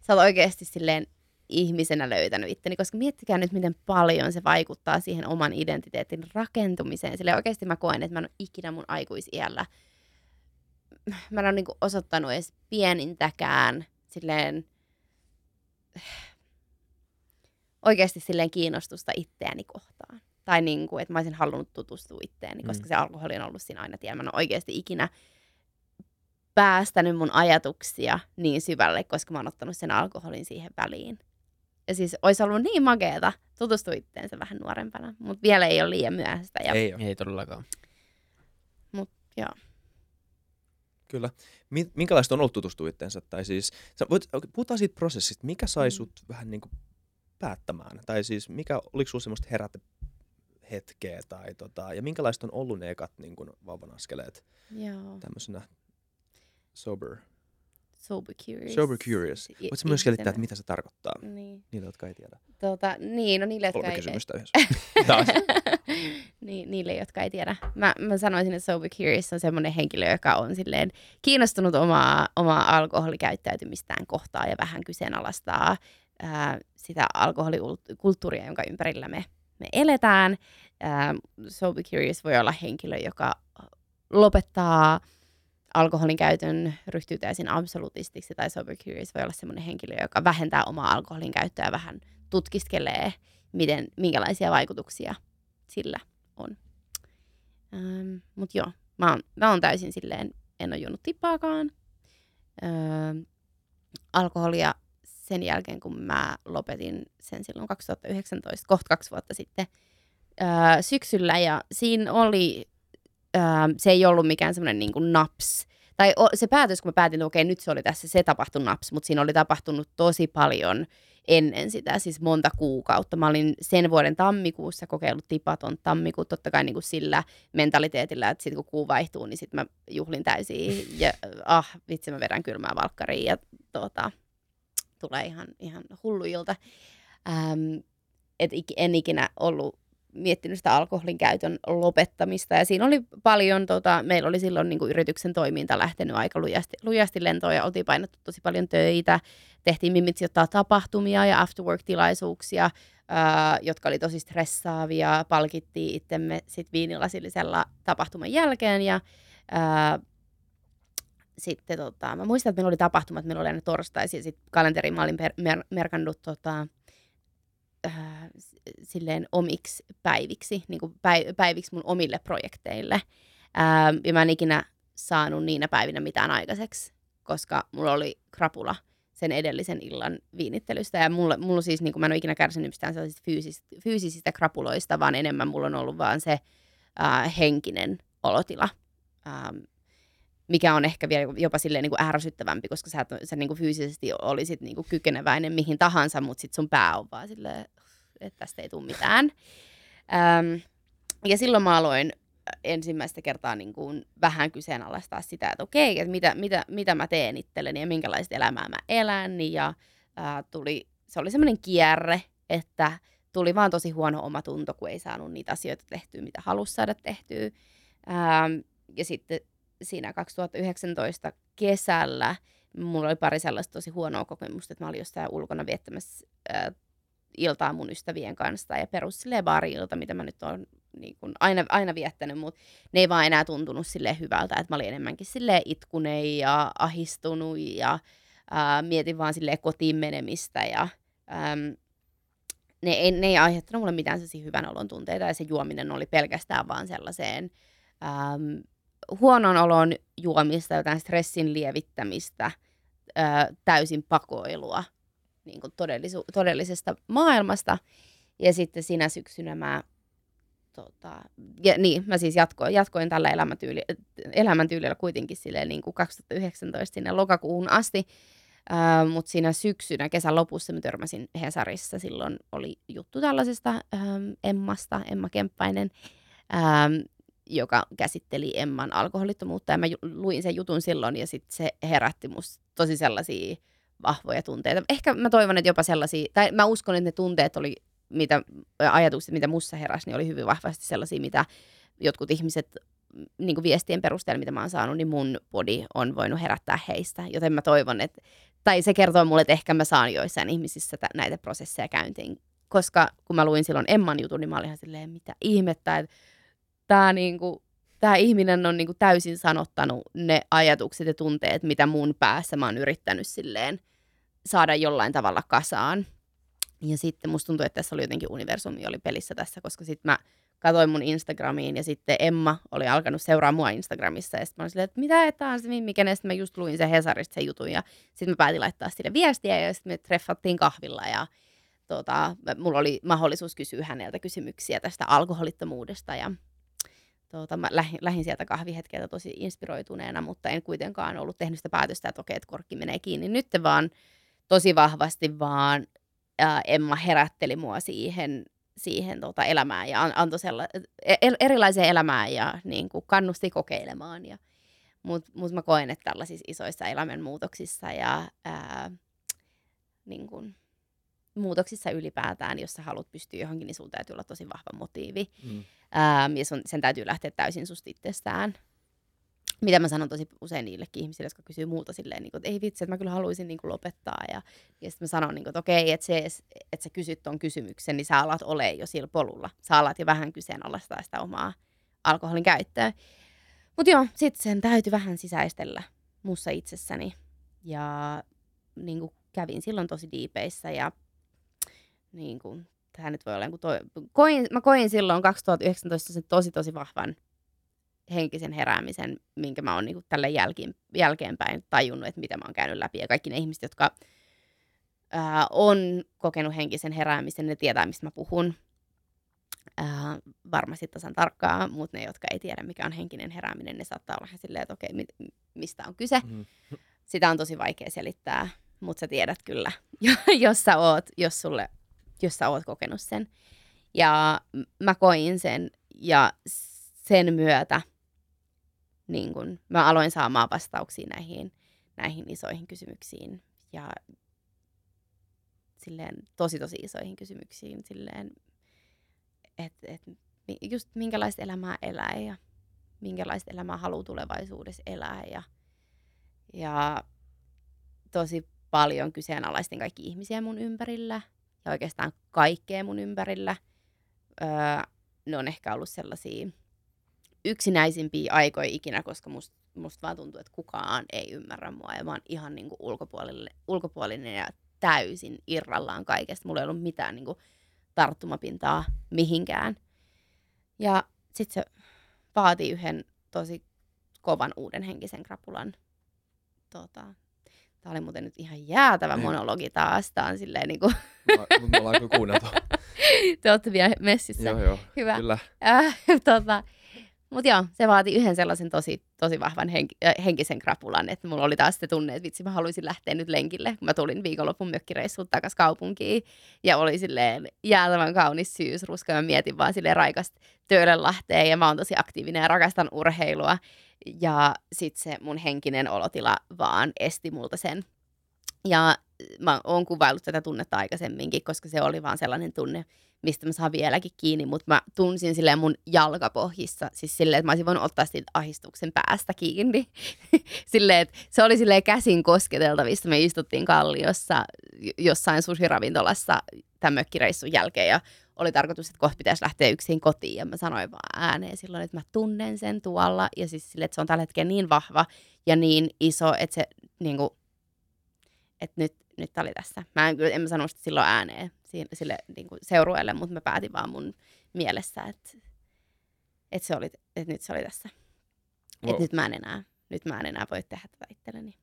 [SPEAKER 2] sä oot oikeasti silleen ihmisenä löytänyt itteni, koska miettikää nyt, miten paljon se vaikuttaa siihen oman identiteetin rakentumiseen. Sille oikeasti mä koen, että mä en ole ikinä mun aikuisiällä, mä en ole niinku osoittanut edes pienintäkään silleen, oikeasti silleen kiinnostusta itseäni kohtaan. Tai niin kuin, että mä olisin halunnut tutustua itteeni, koska
[SPEAKER 1] Mm.
[SPEAKER 2] se alkoholi on ollut siinä aina tiellä. Mä en ole oikeasti ikinä päästänyt mun ajatuksia niin syvälle, koska mä oon ottanut sen alkoholin siihen väliin. Ja siis olisi ollut niin makeeta tutustua itteensä vähän nuorempana, mutta vielä ei ole liian myöhäistä. Ja,
[SPEAKER 3] Ei ole.
[SPEAKER 1] Ei todellakaan.
[SPEAKER 2] joo.
[SPEAKER 3] Kyllä. Mi- Minkälaista on ollut tutustua itteensä? Tai siis, voit, puhutaan siitä prosessista. Mikä sai
[SPEAKER 2] Mm.
[SPEAKER 3] sut vähän niin kuin päättämään? Tai siis, mikä, oliko sulla semmoista herätä hetkeä? Tai tota, ja minkälaista on ollut ne ekat niin kuin vauvan askeleet
[SPEAKER 2] joo.
[SPEAKER 3] tämmöisenä sober,
[SPEAKER 2] Sober curious.
[SPEAKER 3] sober curious? Voitko myös selittää, että mitä se tarkoittaa
[SPEAKER 2] Niin.
[SPEAKER 3] niille, jotka ei tiedä?
[SPEAKER 2] Tota, niin, no niille, jotka
[SPEAKER 3] Kolme
[SPEAKER 2] ei...
[SPEAKER 3] kysymystä yhdessä.
[SPEAKER 1] Taas.
[SPEAKER 2] niin, niille, jotka ei tiedä. Mä, mä sanoisin, että Sober Curious on semmoinen henkilö, joka on silleen kiinnostunut omaa, omaa alkoholikäyttäytymistään kohtaan ja vähän kyseenalaistaa ää, sitä alkoholikulttuuria, jonka ympärillä me, me eletään. Ää, Sober Curious voi olla henkilö, joka lopettaa alkoholin käytön, ryhtyy täysin absolutistiksi, tai Sober Curious voi olla semmoinen henkilö, joka vähentää omaa alkoholin käyttöä ja vähän tutkiskelee, miten, minkälaisia vaikutuksia sillä on. Ähm, Mutta joo, mä oon, mä oon täysin silleen, en ole juonut tippaakaan ähm, alkoholia sen jälkeen, kun mä lopetin sen silloin 2019, kohta kaksi vuotta sitten äh, syksyllä. Ja siinä oli, se ei ollut mikään semmoinen niin naps tai o, se päätös, kun mä päätin, että okei, nyt se oli tässä, se tapahtui naps, mutta siinä oli tapahtunut tosi paljon ennen sitä, siis monta kuukautta. Mä olin sen vuoden tammikuussa kokeillut tipaton tammikuun, totta kai niin kuin sillä mentaliteetillä, että sitten kun kuu vaihtuu, niin sitten mä juhlin täysin ja ah, vitsi mä vedän kylmää valkkariin ja tota, tulee ihan, ihan hullu ilta. Ähm, et en ikinä ollut miettinyt sitä alkoholin käytön lopettamista. Ja siinä oli paljon, tota, meillä oli silloin niin kuin yrityksen toiminta lähtenyt aika lujasti, lujasti lentoon ja oltiin painettu tosi paljon töitä. Tehtiin mimitsi ottaa tapahtumia ja afterwork-tilaisuuksia, ää, jotka oli tosi stressaavia. Palkittiin itsemme sitten viinilasillisella tapahtuman jälkeen ja ää, sitten tota, mä muistan, että meillä oli tapahtumat, meillä oli aina torstaisin, sitten kalenteriin mä olin per, mer, merkannut tota, äh, silleen omiksi päiviksi, niin kuin päiviksi mun omille projekteille. Äh, ja mä en ikinä saanut niinä päivinä mitään aikaiseksi, koska mulla oli krapula sen edellisen illan viinittelystä. Ja mulla, mulla siis, niin kuin mä en ole ikinä kärsinyt mistään sellaisista fyysisistä, fyysisistä krapuloista, vaan enemmän mulla on ollut vaan se äh, henkinen olotila. Ähm, mikä on ehkä vielä jopa silleen niin kuin ärsyttävämpi, koska sä, sä niin kuin fyysisesti olisit niin kuin kykeneväinen mihin tahansa, mutta sitten sun pää on vaan silleen, että tästä ei tule mitään. Öm, ja silloin mä aloin ensimmäistä kertaa niin kuin vähän kyseenalaistaa sitä, että okei, että mitä, mitä, mitä mä teen itselleni ja minkälaista elämää mä elän. Ja ää, tuli, se oli semmoinen kierre, että tuli vaan tosi huono omatunto, kun ei saanut niitä asioita tehtyä, mitä halusi saada tehtyä. Ää, ja sitten siinä 2019 kesällä mulla oli pari sellaista tosi huonoa kokemusta, että mä olin jossain ulkona viettämässä ää, iltaa mun ystävien kanssa ja perus baari-ilta, mitä mä nyt oon niin kun aina, aina viettänyt, mutta ne ei vaan enää tuntunut sille hyvältä, että mä olin enemmänkin sille itkunei ja ahistunut ja ää, mietin vaan sille kotiin menemistä ja äm, ne, ei, ne ei aiheuttanut mulle mitään sellaisia hyvän olon tunteita ja se juominen oli pelkästään vaan sellaiseen äm, huonon olon juomista, jotain stressin lievittämistä, ää, täysin pakoilua niin kuin todellisu- todellisesta maailmasta. Ja sitten sinä syksynä mä, tota, ja niin, mä siis jatkoin, jatkoin tällä elämäntyyli, elämäntyylillä kuitenkin silleen niin kuin 2019 sinne lokakuuhun asti. Uh, Mutta siinä syksynä, kesän lopussa mä törmäsin Hesarissa, silloin oli juttu tällaisesta um, Emmasta, Emma Kemppainen, um, joka käsitteli Emman alkoholittomuutta. Ja mä luin sen jutun silloin ja sitten se herätti musta tosi sellaisia vahvoja tunteita. Ehkä mä toivon, että jopa sellaisia, tai mä uskon, että ne tunteet oli, mitä ajatukset, mitä mussa heräsi, niin oli hyvin vahvasti sellaisia, mitä jotkut ihmiset niin kuin viestien perusteella, mitä mä oon saanut, niin mun body on voinut herättää heistä. Joten mä toivon, että, tai se kertoo mulle, että ehkä mä saan joissain ihmisissä t- näitä prosesseja käyntiin. Koska kun mä luin silloin Emman jutun, niin mä olin ihan silleen, mitä ihmettä, että tämä niinku, tää ihminen on niinku täysin sanottanut ne ajatukset ja tunteet, mitä mun päässä mä oon yrittänyt silleen saada jollain tavalla kasaan. Ja sitten musta tuntuu, että tässä oli jotenkin universumi oli pelissä tässä, koska sitten mä katsoin mun Instagramiin ja sitten Emma oli alkanut seuraa mua Instagramissa ja sitten mä olin silleen, että mitä, että on se Mimmi, kenestä mä just luin se Hesarista se jutun ja sitten mä päätin laittaa sille viestiä ja sitten me treffattiin kahvilla ja tota, mulla oli mahdollisuus kysyä häneltä kysymyksiä tästä alkoholittomuudesta ja tuota, mä lähin, lähin sieltä kahvihetkeltä tosi inspiroituneena, mutta en kuitenkaan ollut tehnyt sitä päätöstä, että okei, että korkki menee kiinni. Nyt vaan tosi vahvasti vaan ää, Emma herätteli mua siihen, siihen tota, elämään ja antoi sella- er, erilaiseen elämään ja niin kuin, kannusti kokeilemaan. Ja, Mutta mut mä koen, että tällaisissa isoissa elämänmuutoksissa ja ää, niin kuin, muutoksissa ylipäätään, jos sä haluat pystyä johonkin, niin sulla täytyy olla tosi vahva motiivi. Mm. Ähm, ja sun, sen täytyy lähteä täysin susta itsestään. Mitä mä sanon tosi usein niillekin ihmisille, jotka kysyy muuta silleen, niin kuin, että ei vitsi, että mä kyllä haluaisin niin kuin, lopettaa. Ja, ja sitten mä sanon, niin kuin, että okei, että, se, että sä kysyt ton kysymyksen, niin sä alat ole jo sillä polulla. Sä alat jo vähän kyseenalaistaa sitä omaa alkoholin käyttöä. Mutta joo, sitten sen täytyy vähän sisäistellä mussa itsessäni. Ja niin kuin, kävin silloin tosi diipeissä ja niin kuin, tämä nyt voi olla joku toi, koin, mä koin silloin 2019 sen tosi tosi vahvan henkisen heräämisen, minkä mä oon niin tälle jälkeen, jälkeenpäin tajunnut, että mitä mä oon käynyt läpi. Ja kaikki ne ihmiset, jotka ää, on kokenut henkisen heräämisen, ne tietää, mistä mä puhun. ää, varmasti tasan tarkkaa, mutta ne, jotka ei tiedä, mikä on henkinen herääminen, ne saattaa olla ihan silleen, että okei, mi- mistä on kyse.
[SPEAKER 3] Mm.
[SPEAKER 2] Sitä on tosi vaikea selittää, mutta sä tiedät kyllä, jos sä oot, jos, sulle, jos sä oot kokenut sen. Ja mä koin sen ja sen myötä niin kun, mä aloin saamaan vastauksia näihin, näihin isoihin kysymyksiin ja silleen tosi tosi isoihin kysymyksiin silleen, että et, just minkälaista elämää elää ja minkälaista elämää haluaa tulevaisuudessa elää ja, ja tosi paljon kyseenalaistin kaikki ihmisiä mun ympärillä ja oikeastaan kaikkea mun ympärillä. Öö, ne on ehkä ollut sellaisia yksinäisimpiä aikoja ikinä, koska musta must vaan tuntuu, että kukaan ei ymmärrä mua ja mä oon ihan niinku ulkopuolinen, ulkopuolinen ja täysin irrallaan kaikesta. Mulla ei ollut mitään niinku tarttumapintaa mihinkään. Ja sitten se vaatii yhden tosi kovan uuden henkisen krapulan. Tota, Tämä oli muuten nyt ihan jäätävä
[SPEAKER 3] Niin.
[SPEAKER 2] monologi taas. Tämä on silleen niin kuin,
[SPEAKER 3] Me, me ollaan kuunneltu.
[SPEAKER 2] te olette vielä messissä.
[SPEAKER 3] joo, joo,
[SPEAKER 2] Hyvä.
[SPEAKER 3] kyllä.
[SPEAKER 2] Äh, tota, Mutta joo, se vaati yhden sellaisen tosi, tosi vahvan henk- äh, henkisen krapulan, että mulla oli taas se tunne, että vitsi mä haluaisin lähteä nyt lenkille, kun mä tulin viikonlopun mökkireissuun takas kaupunkiin. Ja oli silleen jäätävän kaunis syysruska, mä mietin vaan silleen raikasta Töölönlahteen ja mä oon tosi aktiivinen ja rakastan urheilua. Ja sit se mun henkinen olotila vaan esti multa sen. Ja mä oon kuvaillut tätä tunnetta aikaisemminkin, koska se oli vaan sellainen tunne, mistä mä saan vieläkin kiinni, mutta mä tunsin silleen mun jalkapohjissa, siis silleen, että mä olisin voinut ottaa siitä ahistuksen päästä kiinni. silleen, että se oli silleen käsin kosketeltavissa. Me istuttiin kalliossa jossain sushi-ravintolassa tämän mökkireissun jälkeen ja oli tarkoitus, että kohta pitäisi lähteä yksin kotiin ja mä sanoin vaan ääneen silloin, että mä tunnen sen tuolla ja siis silleen, että se on tällä hetkellä niin vahva ja niin iso, että se niinku, että nyt, nyt tää oli tässä. Mä en, kyllä- en mä sanonut sitä silloin ääneen siinä, sille niin kuin seurueelle, mutta mä päätin vaan mun mielessä, että, että, se oli, että nyt se oli tässä.
[SPEAKER 3] Wow.
[SPEAKER 2] Että nyt mä en enää, nyt mä en enää voi tehdä tätä itselleni.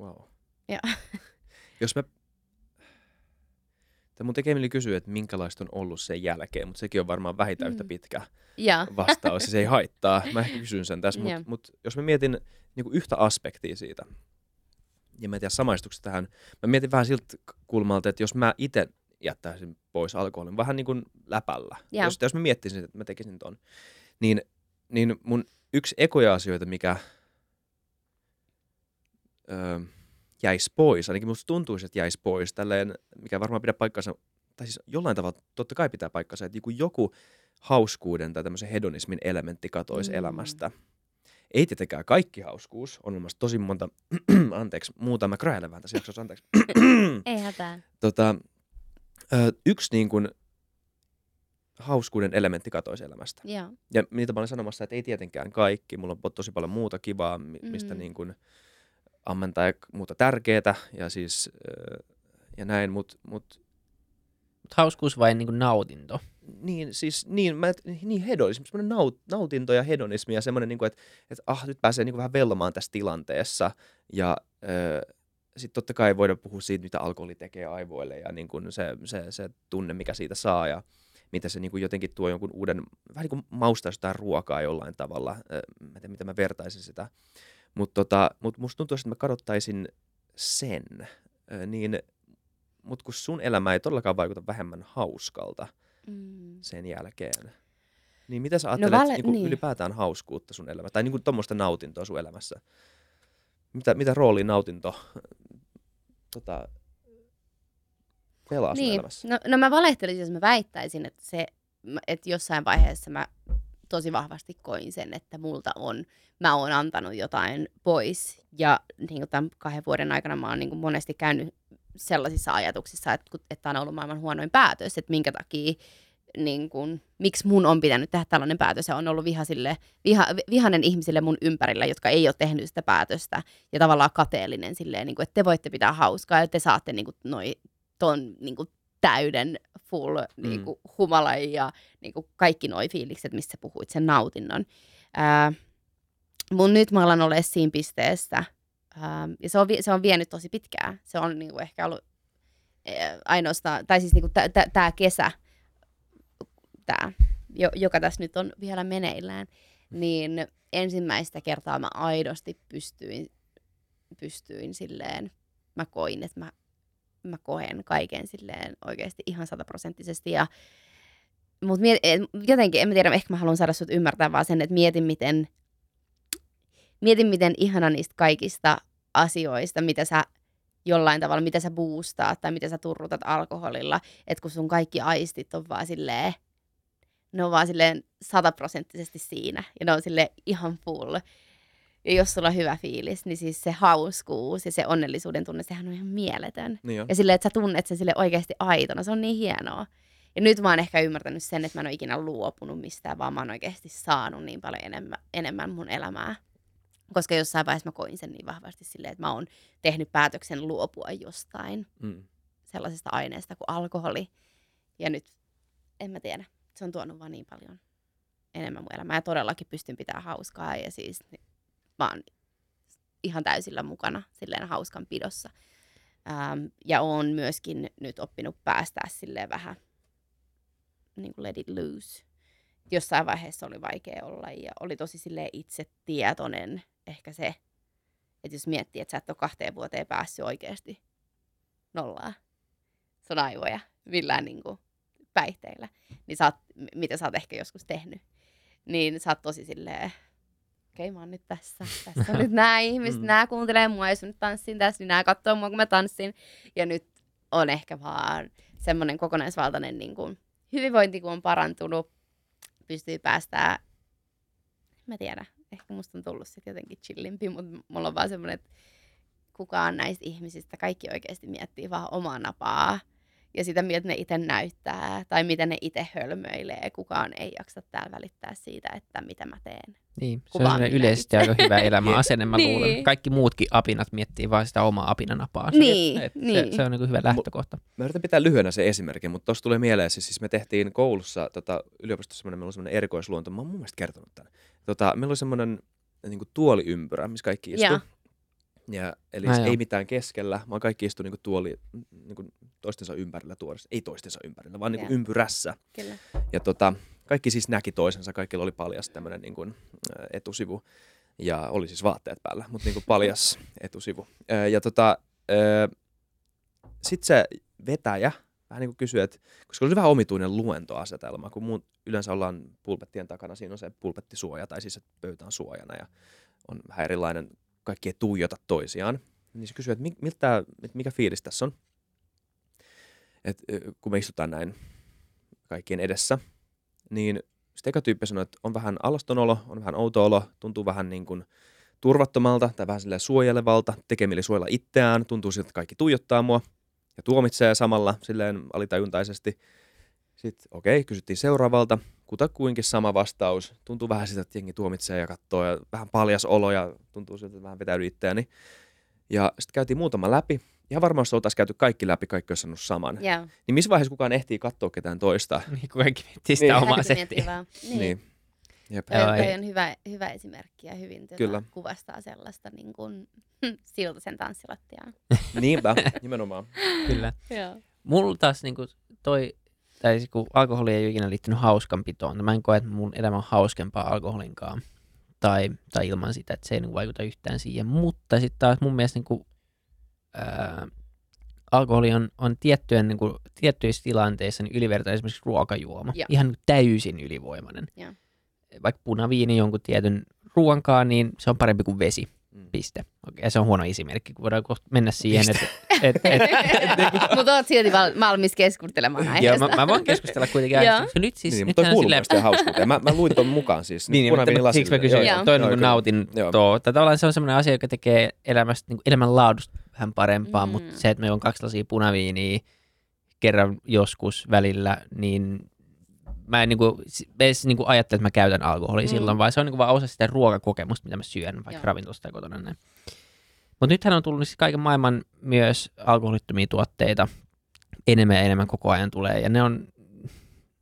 [SPEAKER 3] Wow.
[SPEAKER 2] Joo.
[SPEAKER 3] Jos mä... Tämä mun tekee mieli kysyä, että minkälaista on ollut sen jälkeen, mutta sekin on varmaan vähintään yhtä
[SPEAKER 2] Mm.
[SPEAKER 3] pitkä
[SPEAKER 2] Ja,
[SPEAKER 3] vastaus, se ei haittaa. Mä ehkä kysyn sen tässä, mutta mut jos mä mietin niin yhtä aspektia siitä, ja mä en tiedä samaistuksesta tähän, mä mietin vähän siltä kulmalta, että jos mä itse jättäisin pois alkoholin vähän niin kuin läpällä,
[SPEAKER 2] Joo.
[SPEAKER 3] jos, jos mä miettisin, että mä tekisin ton, niin, niin mun yksi ekoja asioita, mikä öö, jäisi pois, ainakin musta tuntuisi, että jäisi pois, tälleen, mikä varmaan pidä paikkansa, tai siis jollain tavalla totta kai pitää paikkansa, että niinku joku hauskuuden tai tämmöisen hedonismin elementti katoisi
[SPEAKER 2] Mm.
[SPEAKER 3] elämästä. Ei tietenkään kaikki hauskuus, on olemassa tosi monta, anteeksi, muuta, mä kräilen vähän tässä jaksossa, anteeksi.
[SPEAKER 2] ei hätää.
[SPEAKER 3] tota, yksi niin kuin, hauskuuden elementti katoisi elämästä.
[SPEAKER 2] Joo.
[SPEAKER 3] Ja niitä mä olen sanomassa, että ei tietenkään kaikki. Mulla on tosi paljon muuta kivaa, mi- mistä
[SPEAKER 2] Mm.
[SPEAKER 3] niin kuin ammentaa ja muuta tärkeää ja siis ja näin, mutta mut,
[SPEAKER 1] Mut hauskuus vai niin kuin nautinto?
[SPEAKER 3] niin, siis niin, mä, niin hedonismi, semmoinen naut, nautinto ja hedonismi ja semmoinen, niin kuin, että, että ah, nyt pääsee niin kuin vähän vellomaan tässä tilanteessa ja ö, sitten totta kai voidaan puhua siitä, mitä alkoholi tekee aivoille ja niin kuin se, se, se tunne, mikä siitä saa ja mitä se niin kuin jotenkin tuo jonkun uuden, vähän niin kuin maustaa jotain ruokaa jollain tavalla. Mä en tiedä, mitä mä vertaisin sitä. Mutta tota, mut musta tuntuu, että mä kadottaisin sen, niin, mutta kun sun elämä ei todellakaan vaikuta vähemmän hauskalta
[SPEAKER 2] Mm.
[SPEAKER 3] sen jälkeen, niin mitä sä ajattelet
[SPEAKER 2] vale-
[SPEAKER 3] niin kuin
[SPEAKER 2] niin.
[SPEAKER 3] ylipäätään hauskuutta sun elämässä, tai niin tuommoista nautintoa sun elämässä? Mitä, mitä roolia nautinto tota, pelaa sun
[SPEAKER 2] Niin,
[SPEAKER 3] elämässä?
[SPEAKER 2] no, no mä valehtelisin, jos mä väittäisin, että, se, että jossain vaiheessa mä tosi vahvasti koin sen, että multa on, mä oon antanut jotain pois. Ja niin kuin tämän kahden vuoden aikana mä oon niin kuin monesti käynyt sellaisissa ajatuksissa, että, että on ollut maailman huonoin päätös, että minkä takia, niin kuin, miksi mun on pitänyt tehdä tällainen päätös. Ja on ollut viha sille, viha, vihanen ihmisille mun ympärillä, jotka ei ole tehnyt sitä päätöstä. Ja tavallaan kateellinen silleen, niin kuin, että te voitte pitää hauskaa ja te saatte niin kuin, noi, ton niin kuin, täyden full
[SPEAKER 3] Mm.
[SPEAKER 2] niin kuin, humalan ja niin kuin, kaikki noi fiilikset, missä sä puhuit, sen nautinnon. Ää, mun nyt mä alan olla siinä pisteessä, ää, ja se on, se on vienyt tosi pitkään. Se on niin kuin, ehkä ollut ää, ainoastaan, tai siis niin tämä kesä tämä, joka tässä nyt on vielä meneillään, niin ensimmäistä kertaa mä aidosti pystyin, pystyin silleen, mä koin, että mä, mä koen kaiken silleen oikeasti ihan sataprosenttisesti ja mutta jotenkin, en mä tiedä, ehkä mä haluan saada sut ymmärtää vaan sen, että mietin miten, mietin miten ihana niistä kaikista asioista, mitä sä jollain tavalla, mitä sä boostaat tai mitä sä turrutat alkoholilla, että kun sun kaikki aistit on vaan silleen, ne on vaan silleen sataprosenttisesti siinä ja ne on sille ihan full. Ja jos sulla on hyvä fiilis, niin siis se hauskuus ja se onnellisuuden tunne, sehän on ihan mieletön.
[SPEAKER 3] Niin
[SPEAKER 2] ja silleen, että sä tunnet sen sille oikeasti aitona, se on niin hienoa. Ja nyt mä oon ehkä ymmärtänyt sen, että mä en ole ikinä luopunut mistään, vaan mä oon oikeasti saanut niin paljon enemmän, enemmän mun elämää. Koska jossain vaiheessa mä koin sen niin vahvasti silleen, että mä oon tehnyt päätöksen luopua jostain mm. sellaisesta aineesta kuin alkoholi. Ja nyt, en mä tiedä, se on tuonut vaan niin paljon enemmän mun elämää. Ja todellakin pystyn pitämään hauskaa ja siis oon ihan täysillä mukana silleen hauskan pidossa. Ähm, ja oon myöskin nyt oppinut päästää silleen vähän niin kuin let it loose. Jossain vaiheessa oli vaikea olla ja oli tosi sille itse tietoinen ehkä se, että jos miettii, että sä et ole kahteen vuoteen päässyt oikeasti nollaa sun aivoja millään niin kuin päihteillä, niin sä oot, mitä sä oot ehkä joskus tehnyt, niin sä oot tosi silleen, okei okay, mä oon nyt tässä, tässä on nyt nämä ihmiset, mm. nämä kuuntelee mua, jos mä nyt tanssin tässä, niin nämä katsoo mua, kun mä tanssin, ja nyt on ehkä vaan semmoinen kokonaisvaltainen niin kuin, hyvinvointi kun on parantunut, pystyy päästää, mä tiedän, ehkä musta on tullut sitten jotenkin chillimpi, mutta mulla on vaan semmoinen, että kukaan näistä ihmisistä, kaikki oikeasti miettii vaan omaa napaa ja sitä, miltä ne itse näyttää tai miten ne itse hölmöilee. Kukaan ei jaksa täällä välittää siitä, että mitä mä teen.
[SPEAKER 1] Niin, se Kukaan on yleisesti aika hyvä elämäasenne, mä niin. luulen. Kaikki muutkin apinat miettii vain sitä omaa apinanapaa.
[SPEAKER 2] Niin,
[SPEAKER 1] et,
[SPEAKER 2] niin.
[SPEAKER 1] Se, se on niin hyvä lähtökohta.
[SPEAKER 3] Mä yritän pitää lyhyenä se esimerkki, mutta tuossa tulee mieleen, siis, siis me tehtiin koulussa tota, yliopistossa semmoinen, meillä oli semmoinen erikoisluonto, mä oon mun mielestä kertonut tämän. Tota, meillä oli semmoinen niin tuoliympyrä, missä kaikki istuivat. Ja, eli siis ei mitään keskellä, vaan kaikki istuu niinku tuoli niinku toistensa ympärillä tuolissa. Ei toistensa ympärillä, vaan niinku ympyrässä.
[SPEAKER 2] Kyllä.
[SPEAKER 3] Ja tota, kaikki siis näki toisensa, kaikilla oli paljas tämmöinen niinku, etusivu. Ja oli siis vaatteet päällä, mutta niinku paljas etusivu. Ja tota, sitten se vetäjä vähän niin kuin kysyi, että koska oli vähän omituinen luentoasetelma, kun muut yleensä ollaan pulpettien takana, siinä on se pulpettisuoja, tai siis että pöytä on suojana ja on vähän erilainen kaikki ei tuijota toisiaan. Niin se kysyy, että miltä, että mikä fiilis tässä on. Et, kun me istutaan näin kaikkien edessä, niin sitten eka tyyppi sanoo, että on vähän alaston olo, on vähän outo olo, tuntuu vähän niin kuin turvattomalta tai vähän silleen suojelevalta, tekemille suojella itseään, tuntuu siltä, että kaikki tuijottaa mua ja tuomitsee samalla silleen alitajuntaisesti. Sitten okei, okay, kysyttiin seuraavalta, kutakuinkin sama vastaus. Tuntuu vähän sitä, että jengi tuomitsee ja katsoo ja vähän paljas olo ja tuntuu siltä, että vähän vetäydy itseäni. Ja sitten käytiin muutama läpi. Ihan varmaan jos oltaisiin käyty kaikki läpi, kaikki olisi sanonut saman.
[SPEAKER 2] Yeah.
[SPEAKER 3] Niin missä vaiheessa kukaan ehtii katsoa ketään toista?
[SPEAKER 1] Niin, kun kaikki miettii sitä niin. omaa settiä.
[SPEAKER 2] Niin. niin. Jep. Toi, toi on hyvä, hyvä esimerkki ja hyvin tuota, Kyllä. kuvastaa sellaista niin kuin, siltaisen tanssilattiaa.
[SPEAKER 3] Niinpä, nimenomaan.
[SPEAKER 1] Kyllä. Mulla taas niin kuin, toi tai siis kun alkoholi ei ole ikinä liittynyt hauskanpitoon. Mä en koe, että mun elämä on hauskempaa alkoholinkaan. Tai, tai ilman sitä, että se ei niin vaikuta yhtään siihen. Mutta sitten taas mun mielestä niin kuin, ää, alkoholi on, on tiettyjen, niin kuin, tiettyissä tilanteissa niin ylivertainen esimerkiksi ruokajuoma. Ja. Ihan täysin ylivoimainen.
[SPEAKER 2] Ja.
[SPEAKER 1] Vaikka punaviini jonkun tietyn ruoankaan, niin se on parempi kuin vesi. Mm. Piste. Okei, se on huono esimerkki, kun voidaan mennä siihen, että... Et, et,
[SPEAKER 2] et, mutta oot silti val- valmis keskustelemaan aiheesta.
[SPEAKER 1] Joo, mä, mä voin keskustella kuitenkin aiheesta. Nyt siis...
[SPEAKER 3] Niin, mutta toi kuuluu silleen... hauskuuteen. Mä, mä luin ton mukaan siis.
[SPEAKER 1] Niin, niin mutta siksi mä kysyin, joo, toi niin nautin tuo. Tavallaan se on semmoinen asia, joka tekee elämästä, niin elämänlaadusta vähän parempaa, mm. mutta se, että me on kaksi lasia punaviiniä kerran joskus välillä, niin mä en niinku, edes niinku ajattele, että mä käytän alkoholia mm. silloin, vaan se on niinku vaan osa sitä ruokakokemusta, mitä mä syön vaikka Joo. ravintolasta tai kotona. Näin. Mutta nythän on tullut siis kaiken maailman myös alkoholittomia tuotteita. Enemmän ja enemmän koko ajan tulee. Ja ne on,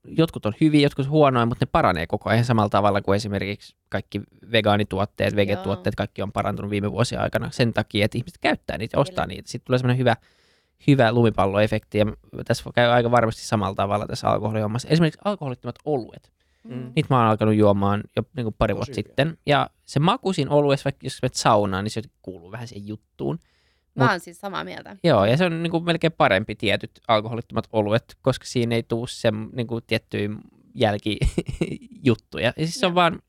[SPEAKER 1] jotkut on hyviä, jotkut huonoja, mutta ne paranee koko ajan samalla tavalla kuin esimerkiksi kaikki vegaanituotteet, vegetuotteet, kaikki on parantunut viime vuosien aikana sen takia, että ihmiset käyttää niitä ja ostaa niitä. Sitten tulee semmoinen hyvä, hyvä lumipalloefekti. Ja tässä käy aika varmasti samalla tavalla tässä alkoholihommassa. Esimerkiksi alkoholittomat oluet.
[SPEAKER 3] Mm.
[SPEAKER 1] Niitä mä oon alkanut juomaan jo niin kuin pari
[SPEAKER 3] Tosi
[SPEAKER 1] vuotta
[SPEAKER 3] hyviä.
[SPEAKER 1] sitten. Ja se maku siinä oluessa, vaikka jos menet saunaan, niin se kuuluu vähän siihen juttuun.
[SPEAKER 2] Mä
[SPEAKER 1] Mut-
[SPEAKER 2] oon siis samaa mieltä.
[SPEAKER 1] Joo, ja se on niin kuin melkein parempi tietyt alkoholittomat oluet, koska siinä ei tule se niin kuin tiettyjä jälkijuttuja. Ja siis se on vaan,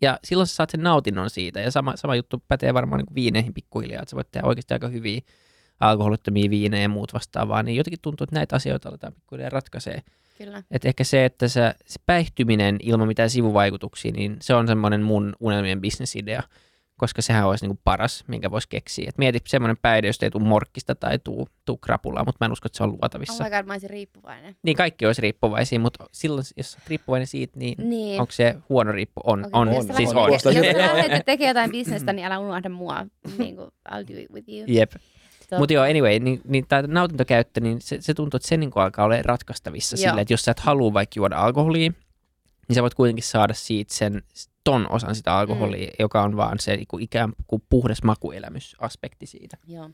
[SPEAKER 1] ja silloin sä saat sen nautinnon siitä. Ja sama, sama juttu pätee varmaan niin kuin viineihin pikkuhiljaa, että sä voit tehdä oikeasti aika hyviä alkoholittomia viinejä ja muut vastaavaa, niin jotenkin tuntuu, että näitä asioita aletaan pikkuhiljaa ratkaisee.
[SPEAKER 2] Kyllä.
[SPEAKER 1] Et ehkä se, että se, se päihtyminen ilman mitään sivuvaikutuksia, niin se on semmoinen mun unelmien bisnesidea, koska sehän olisi niinku paras, minkä voisi keksiä. Et mieti semmoinen päihde, josta ei tule morkkista tai tuu, tuu krapulaa, mutta mä en usko, että se on
[SPEAKER 2] Oh
[SPEAKER 1] luotavissa.
[SPEAKER 2] my god, mä olisin riippuvainen.
[SPEAKER 1] Niin kaikki olisi riippuvaisia, mutta silloin, jos olet riippuvainen siitä, niin,
[SPEAKER 2] Niin.
[SPEAKER 1] onko se huono riippu? On,
[SPEAKER 2] Okei,
[SPEAKER 1] on,
[SPEAKER 2] jos sä
[SPEAKER 1] siis on.
[SPEAKER 2] Jos sä lähdet tekemään jotain bisnestä, niin älä unohda mua. Niin kuin, I'll do it with you.
[SPEAKER 1] Jep.
[SPEAKER 2] Totta.
[SPEAKER 1] Mutta joo, anyway, niin, niin tämä nautintokäyttö, niin se, se tuntuu, että se niin alkaa olla ratkaistavissa sillä, että jos sä et halua vaikka juoda alkoholia, niin sä voit kuitenkin saada siitä sen ton osan sitä alkoholia, mm. joka on vaan se niin kuin ikään kuin puhdas makuelämysaspekti siitä.
[SPEAKER 2] Joo.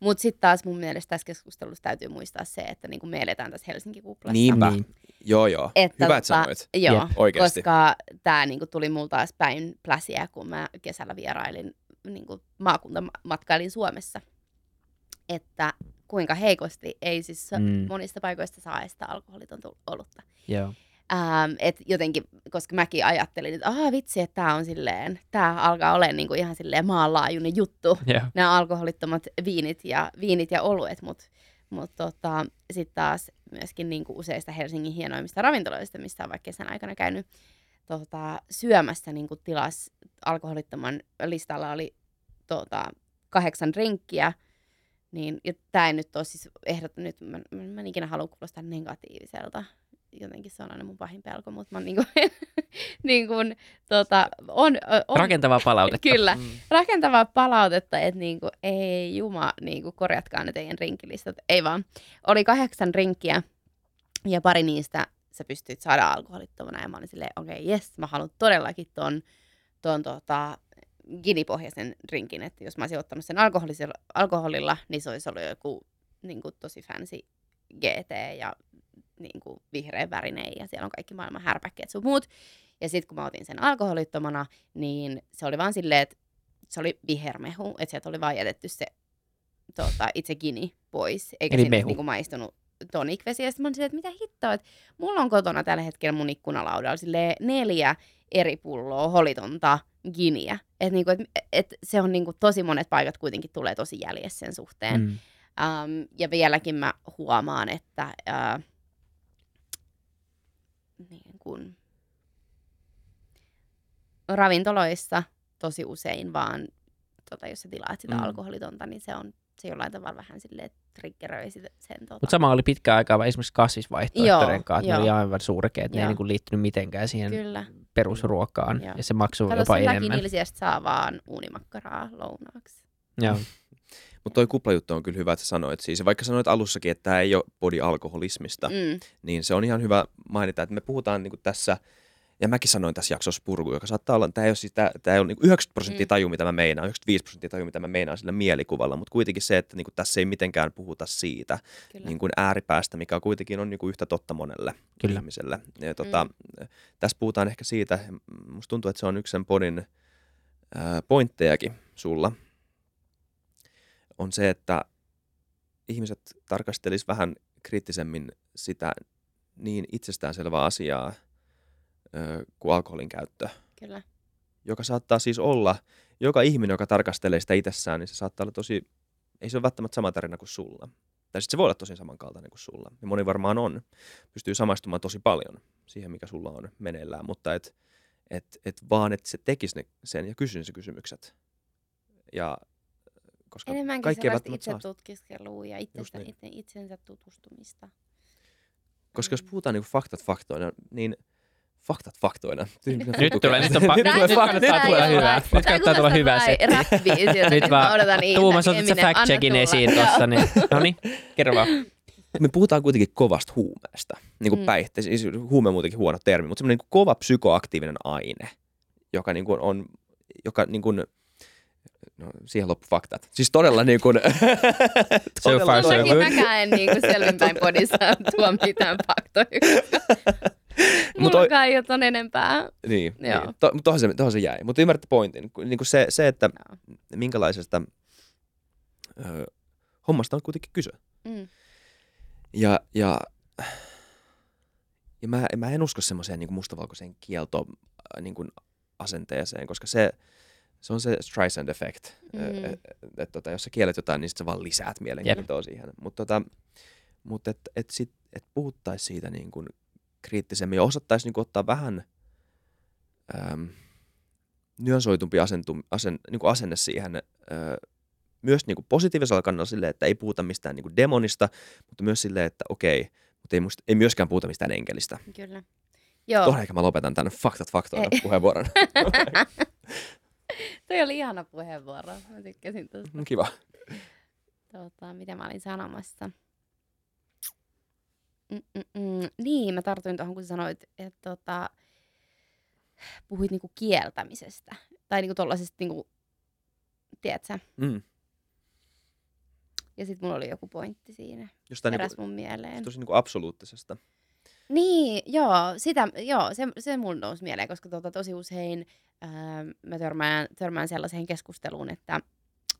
[SPEAKER 2] Mutta sitten taas mun mielestä tässä keskustelussa täytyy muistaa se, että niinku me eletään tässä Helsinki-kuplassa.
[SPEAKER 3] Niinpä.
[SPEAKER 1] Niin.
[SPEAKER 3] Joo, joo.
[SPEAKER 2] Että
[SPEAKER 3] Hyvä, että
[SPEAKER 2] tota,
[SPEAKER 3] sanoit.
[SPEAKER 2] Joo,
[SPEAKER 1] Jep.
[SPEAKER 3] Oikeasti.
[SPEAKER 2] koska tämä niinku tuli multa taas päin pläsiä, kun mä kesällä vierailin, niinku maakuntamatkailin Suomessa. Että kuinka heikosti ei siis
[SPEAKER 1] Mm.
[SPEAKER 2] monista paikoista saa sitä alkoholitonta olutta.
[SPEAKER 1] Joo.
[SPEAKER 2] Ähm, et jotenkin, koska mäkin ajattelin, että aha vitsi, että tämä on silleen, tämä alkaa olemaan niinku ihan silleen maanlaajuinen juttu,
[SPEAKER 1] Joo.
[SPEAKER 2] nämä alkoholittomat viinit ja, viinit ja oluet, mutta mut tota, sitten taas myöskin niinku useista Helsingin hienoimmista ravintoloista, missä on vaikka kesän aikana käynyt tota, syömässä niinku tilas alkoholittoman listalla oli tota, kahdeksan drinkkiä, niin tämä ei nyt ole siis ehdot, nyt mä, mä, mä en ikinä halua kuulostaa negatiiviselta, jotenkin se on aina mun pahin pelko, mutta mä niinku, niinku, tota, on, on
[SPEAKER 1] Rakentavaa palautetta.
[SPEAKER 2] Kyllä,
[SPEAKER 3] Mm.
[SPEAKER 2] rakentavaa palautetta, että niinku, ei juma, niinku, korjatkaa ne teidän rinkkilistat. Ei vaan. Oli kahdeksan rinkkiä ja pari niistä sä pystyit saada alkoholittomana. Ja mä olin silleen, okei, okay, jes, mä haluan todellakin ton, ton tota, ginipohjaisen drinkin. Että jos mä olisin ottanut sen alkoholilla, niin se olisi ollut joku niinku, tosi fancy GT ja niinku, vihreä värinen ja siellä on kaikki maailman härpäkkeet sun muut. Ja sitten kun mä otin sen alkoholittomana, niin se oli vaan silleen, että se oli vihermehu, että sieltä oli vaan jätetty se tota, itse gini pois, eikä
[SPEAKER 1] Eli
[SPEAKER 2] sinne
[SPEAKER 1] mehu.
[SPEAKER 2] niinku maistunut tonikvesi. Ja sitten mä olin silleen, että mitä hittoa, että mulla on kotona tällä hetkellä mun ikkunalaudalla silleen neljä eri pulloa holitonta giniä. Että niinku, et, et se on niinku tosi monet paikat kuitenkin tulee tosi jäljessä sen suhteen.
[SPEAKER 1] Mm.
[SPEAKER 2] Um, ja vieläkin mä huomaan, että uh, niin kun, ravintoloissa tosi usein vaan, tota, jos sä tilaat sitä
[SPEAKER 3] Mm.
[SPEAKER 2] mm. alkoholitonta, niin se on se jollain tavalla vähän silleen triggeröi sen. Tota.
[SPEAKER 1] Mutta sama oli pitkä aikaa esimerkiksi kasvisvaihtoehtojen kanssa, että ne oli aivan surkeat, ne ei niinku liittynyt mitenkään siihen
[SPEAKER 2] Kyllä.
[SPEAKER 1] perusruokaan,
[SPEAKER 2] Joo.
[SPEAKER 1] ja se maksoi
[SPEAKER 2] Kato,
[SPEAKER 1] jopa enemmän.
[SPEAKER 2] sieltä saa vaan uunimakkaraa lounaaksi.
[SPEAKER 1] Joo.
[SPEAKER 3] Mutta toi kuplajuttu on kyllä hyvä, että sä sanoit. Siis, vaikka sanoit alussakin, että tämä ei ole body-alkoholismista,
[SPEAKER 2] Mm.
[SPEAKER 3] niin se on ihan hyvä mainita, että me puhutaan niin tässä, ja mäkin sanoin tässä jaksossa purku, joka saattaa olla, tämä ei ole, siis, tää, tää ei ole niin 90 prosenttia
[SPEAKER 2] Mm.
[SPEAKER 3] taju, mitä mä meinaan, 95 prosenttia taju, mitä mä meinaan sillä mielikuvalla, mutta kuitenkin se, että niin kuin, tässä ei mitenkään puhuta siitä
[SPEAKER 2] Kyllä.
[SPEAKER 3] niin kuin ääripäästä, mikä kuitenkin on niin kuin yhtä totta monelle
[SPEAKER 1] Kyllä.
[SPEAKER 3] ihmiselle. Ja, tota, Tässä puhutaan ehkä siitä, musta tuntuu, että se on yksi sen podin ää, pointtejakin sulla, on se, että ihmiset tarkastelis vähän kriittisemmin sitä niin itsestäänselvää asiaa kuin alkoholin käyttö,
[SPEAKER 2] Kyllä.
[SPEAKER 3] joka saattaa siis olla, joka ihminen, joka tarkastelee sitä itsessään, niin se saattaa olla tosi, ei se ole välttämättä sama tarina kuin sulla. Tai sitten se voi olla tosi samankaltainen kuin sulla. Ja moni varmaan on. Pystyy samaistumaan tosi paljon siihen, mikä sulla on meneillään. Mutta et, et, et vaan, että se tekisi ne, sen ja kysyisi ne kysymykset. Ja koska
[SPEAKER 2] Enemmänkin
[SPEAKER 3] kaikki
[SPEAKER 2] sellaista itse tutkiskelua ja itsestä,
[SPEAKER 3] niin.
[SPEAKER 2] itse, itsensä tutustumista.
[SPEAKER 3] Koska jos
[SPEAKER 2] Mm.
[SPEAKER 3] puhutaan niin faktat faktoina, niin faktat faktoina.
[SPEAKER 1] Nyt tulee, nyt on pa-
[SPEAKER 3] Nyt tulee
[SPEAKER 1] kannattaa
[SPEAKER 3] faktat.
[SPEAKER 1] tulla hyvää. Nyt kannattaa tulla hyvää settiä. Nyt vaan Tuumas otat se fact checkin esiin tuossa. Niin. No niin, kerro vaan.
[SPEAKER 3] Me puhutaan kuitenkin kovasta huumeesta, niin kuin
[SPEAKER 2] Mm.
[SPEAKER 3] päihteistä. Siis huume on muutenkin huono termi, mutta semmoinen niin kova psykoaktiivinen aine, joka, niin kuin on, joka niin kuin, No, siihen loppu faktat. Siis todella niin kuin...
[SPEAKER 1] So far so good.
[SPEAKER 2] mäkään en niin selvinpäin podissa tuo mitään faktoja.
[SPEAKER 3] Mut oi-
[SPEAKER 2] ei ole ton enempää.
[SPEAKER 3] Niin,
[SPEAKER 2] Joo.
[SPEAKER 3] niin. To, tohon, se, tohon se jäi. Mutta ymmärrätte pointin. Niin kuin se, se, että
[SPEAKER 2] Joo.
[SPEAKER 3] minkälaisesta ö, hommasta on kuitenkin kyse.
[SPEAKER 2] Mm.
[SPEAKER 3] Ja, ja, ja mä, mä en usko semmoiseen niin mustavalkoiseen kielto niin kuin asenteeseen, koska se, se on se Streisand effect.
[SPEAKER 2] Mm.
[SPEAKER 3] Mm. Että et, tota, jos sä kielet jotain, niin sit sä vaan lisäät mielenkiintoa siihen. Mutta tota, mut et, et, sit, et puhuttaisiin siitä niin kuin kriittisemmin ja osattaisiin niin kuin ottaa vähän äm, nyansoitumpi asentum, asen, niin kuin asenne siihen ö, myös niin kuin positiivisella kannalla silleen, että ei puhuta mistään niin kuin demonista, mutta myös silleen, että okei, mutta ei, musta, ei myöskään puhuta mistään enkelistä.
[SPEAKER 2] Kyllä. Joo.
[SPEAKER 3] Tuohon ehkä mä lopetan tänne faktat faktoina
[SPEAKER 2] Ei.
[SPEAKER 3] puheenvuoron.
[SPEAKER 2] Toi oli ihana puheenvuoro. Mä tykkäsin tuosta.
[SPEAKER 3] Kiva.
[SPEAKER 2] Tota, mitä mä olin sanomassa? Mm-mm-mm. Niin, mä tartuin tuohon, kun sanoit, että tota, puhuit niinku kieltämisestä. Tai niinku tollasesta, niinku, tiedätkö?
[SPEAKER 3] Mm.
[SPEAKER 2] Ja sitten mulla oli joku pointti siinä.
[SPEAKER 3] Jostain
[SPEAKER 2] Heräs
[SPEAKER 3] niin
[SPEAKER 2] mun mieleen.
[SPEAKER 3] tosi niin kuin absoluuttisesta.
[SPEAKER 2] Niin, joo, sitä, joo se, se mun nousi mieleen, koska tota, tosi usein ää, mä törmään, törmään sellaiseen keskusteluun, että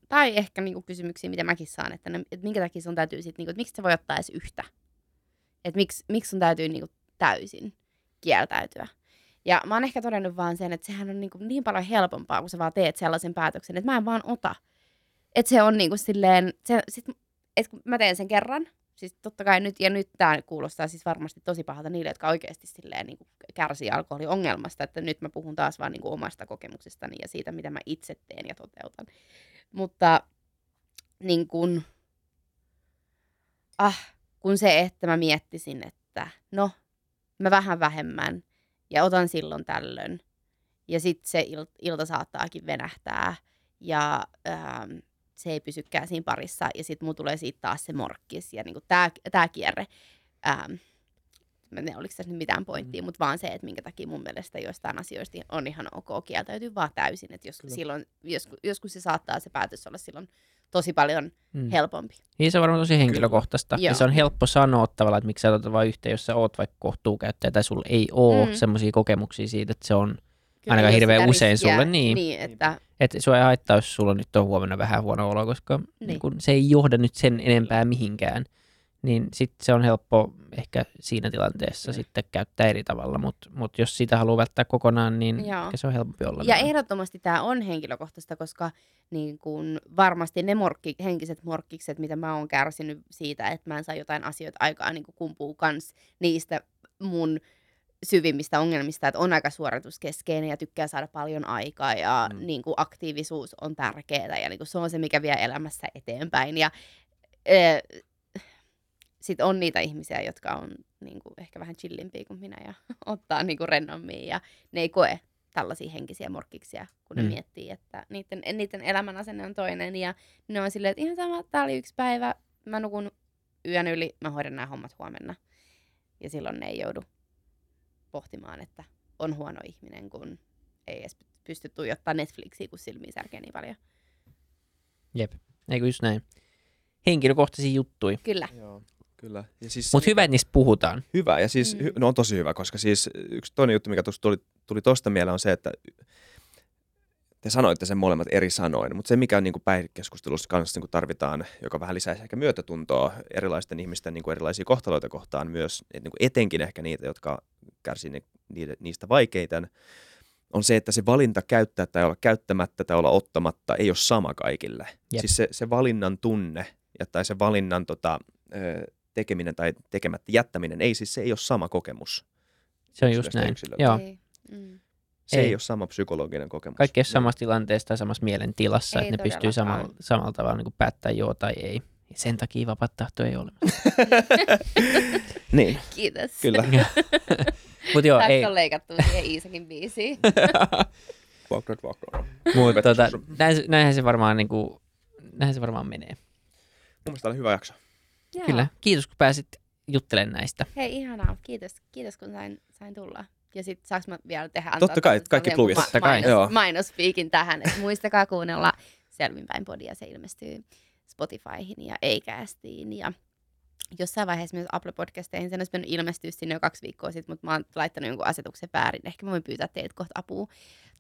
[SPEAKER 2] tai ehkä niinku kysymyksiin, mitä mäkin saan, että, ne, että minkä takia sun täytyy sit, niinku, että miksi sä voi ottaa edes yhtä? Että miksi, miksi sun täytyy niinku täysin kieltäytyä? Ja mä oon ehkä todennut vaan sen, että sehän on niinku niin paljon helpompaa, kun sä vaan teet sellaisen päätöksen, että mä en vaan ota. Että se on niinku silleen, se, sit, et kun mä teen sen kerran, siis totta kai nyt, ja nyt tämä kuulostaa siis varmasti tosi pahalta niille, jotka oikeasti silleen niin kärsii alkoholiongelmasta, että nyt mä puhun taas vaan niin omasta kokemuksestani ja siitä, mitä mä itse teen ja toteutan. Mutta niin kun, ah, kun se, että mä miettisin, että no, mä vähän vähemmän ja otan silloin tällöin, ja sitten se il- ilta saattaakin venähtää, ja ähm, se ei pysykään siinä parissa ja sitten mulla tulee siitä taas se morkkis ja niinku tää, tää kierre. Ähm, mä tiedä, oliko tässä nyt mitään pointtia,
[SPEAKER 3] Mm.
[SPEAKER 2] mutta vaan se, että minkä takia mun mielestä joistain asioista on ihan ok kieltäytyy vaan täysin. Että jos, silloin, joskus, joskus se saattaa se päätös olla silloin tosi paljon
[SPEAKER 1] Mm.
[SPEAKER 2] helpompi.
[SPEAKER 1] Niin se on varmaan tosi henkilökohtaista. Ja se on helppo sanoa tavallaan, että miksi sä otat vaan yhteen, jos sä oot vaikka kohtuukäyttäjä tai sulla ei ole
[SPEAKER 2] Mm.
[SPEAKER 1] mm. semmoisia kokemuksia siitä, että se on,
[SPEAKER 2] Kyllä,
[SPEAKER 1] Ainakaan hirveän usein
[SPEAKER 2] riskiä-
[SPEAKER 1] sulle, niin.
[SPEAKER 2] niin että,
[SPEAKER 1] että sua ei haittaa, jos sulla nyt on huomenna vähän huono olo, koska
[SPEAKER 2] Niin.
[SPEAKER 1] niin. Niin kun se ei johda nyt sen enempää mihinkään. Niin sitten se on helppo ehkä siinä tilanteessa
[SPEAKER 3] Mm.
[SPEAKER 1] sitten käyttää eri tavalla, mutta mut jos sitä haluaa välttää kokonaan, niin
[SPEAKER 2] Joo.
[SPEAKER 1] ehkä se on helpompi olla.
[SPEAKER 2] Ja
[SPEAKER 1] näin.
[SPEAKER 2] ehdottomasti tämä on henkilökohtaista, koska niin kun varmasti ne morkki, henkiset morkkikset, mitä mä oon kärsinyt siitä, että mä en saa jotain asioita aikaa, niin kumpuu kans niistä mun syvimmistä ongelmista, että on aika suorituskeskeinen ja tykkää saada paljon aikaa ja
[SPEAKER 3] Mm.
[SPEAKER 2] niin kuin aktiivisuus on tärkeää ja niin kuin se on se, mikä vie elämässä eteenpäin. Ja sitten on niitä ihmisiä, jotka on niin kuin ehkä vähän chillimpiä kuin minä ja ottaa niin kuin rennommin ja ne ei koe tällaisia henkisiä morkkiksia, kun ne
[SPEAKER 1] Mm.
[SPEAKER 2] miettii, että niiden, niiden elämän asenne on toinen ja ne on silleen, että ihan sama, tää oli yksi päivä, mä nukun yön yli, mä hoidan nämä hommat huomenna. Ja silloin ne ei joudu pohtimaan, että on huono ihminen, kun ei edes pysty tuijottaa Netflixiä, kun silmiin särkee niin paljon.
[SPEAKER 1] Jep, eikö just näin. Henkilökohtaisia juttuja.
[SPEAKER 2] Kyllä.
[SPEAKER 3] Joo, kyllä. Ja siis
[SPEAKER 1] Mutta hyvä, että niistä puhutaan.
[SPEAKER 3] Hyvä, ja siis
[SPEAKER 2] Mm.
[SPEAKER 3] no on tosi hyvä, koska siis yksi toinen juttu, mikä tuli, tuli tosta mieleen on se, että te sanoitte sen molemmat eri sanoin, mutta se mikä on niin kuin päihdekeskustelussa kanssa niin kuin tarvitaan, joka vähän lisäisi ehkä myötätuntoa erilaisten ihmisten niin kuin erilaisia kohtaloita kohtaan myös, et niin kuin etenkin ehkä niitä, jotka kärsii ni, niitä, niistä vaikeiten, on se, että se valinta käyttää tai olla käyttämättä tai olla ottamatta ei ole sama kaikille.
[SPEAKER 1] Jep.
[SPEAKER 3] Siis se, se valinnan tunne ja, tai se valinnan tota, ö, tekeminen tai tekemättä jättäminen, ei siis se ei ole sama kokemus.
[SPEAKER 1] Se on just näin. Joo.
[SPEAKER 2] Ei. Mm.
[SPEAKER 3] Se
[SPEAKER 1] Ei.
[SPEAKER 3] ei, ole sama psykologinen kokemus.
[SPEAKER 1] Kaikki ei
[SPEAKER 3] Niin.
[SPEAKER 1] samassa tilanteessa tai samassa mielentilassa,
[SPEAKER 2] Ei
[SPEAKER 1] että ne pystyy samalla, samalla tavalla niin päättämään joo tai ei. Ja sen takia vapaat tahto ei ole.
[SPEAKER 3] Niin,
[SPEAKER 2] Kiitos.
[SPEAKER 3] kyllä.
[SPEAKER 1] Mutta joo,
[SPEAKER 2] Tästä
[SPEAKER 1] ei.
[SPEAKER 2] on leikattu siihen Iisakin biisiin.
[SPEAKER 3] Walk right, walk.
[SPEAKER 1] Mutta tota, näin, se- näinhän se varmaan niinku, näinhän se varmaan menee.
[SPEAKER 3] Mun mielestä oli hyvä jakso.
[SPEAKER 2] Joo.
[SPEAKER 1] Kyllä. Kiitos kun pääsit juttelemaan näistä.
[SPEAKER 2] Hei, ihanaa. Kiitos, kiitos kun sain, sain tulla. Ja sitten saaks mä vielä tehdä antaa
[SPEAKER 3] Totta kai, kaikki plugit.
[SPEAKER 2] ma- mainos-. Mainospiikin tähän, että muistakaa kuunnella Selvinpäin podia, se ilmestyy Spotifyhin ja Acastiin ja jossain vaiheessa myös Apple Podcasteihin, sen olisi pitänyt ilmestyä sinne jo kaksi viikkoa sitten, mutta mä oon laittanut jonkun asetuksen väärin. Ehkä mä voin pyytää teiltä kohta apua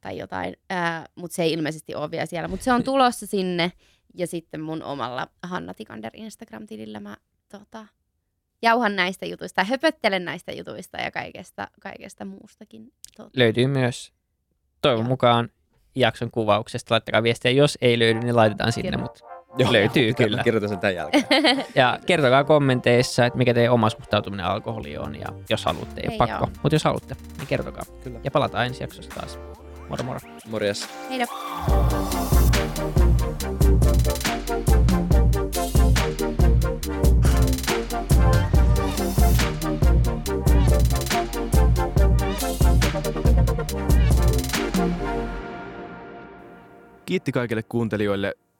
[SPEAKER 2] tai jotain, äh, mutta se ei ilmeisesti ole vielä siellä. Mutta se on tulossa sinne ja sitten mun omalla Hanna Tikander Instagram-tilillä mä tota, jauhan näistä jutuista, höpöttelen näistä jutuista ja kaikesta, kaikesta muustakin. Tota.
[SPEAKER 1] Löytyy myös toivon
[SPEAKER 2] Joo.
[SPEAKER 1] mukaan jakson kuvauksesta. Laittakaa viestiä, jos ei löydy, niin laitetaan sinne. Mutta
[SPEAKER 3] Joo,
[SPEAKER 1] Löytyy
[SPEAKER 3] mä
[SPEAKER 1] kyllä.
[SPEAKER 3] Kirjoitan sen tämän jälkeen.
[SPEAKER 1] Ja kertokaa kommenteissa, että mikä teidän oma suhtautuminen alkoholiin on. Ja jos haluatte, ei ole
[SPEAKER 2] Ei
[SPEAKER 1] pakko. Mutta jos haluatte, niin kertokaa.
[SPEAKER 3] Kyllä.
[SPEAKER 1] Ja palataan ensi jaksossa taas. Moro moro.
[SPEAKER 3] Morjes.
[SPEAKER 2] Heidä.
[SPEAKER 3] Kiitti kaikille kuuntelijoille,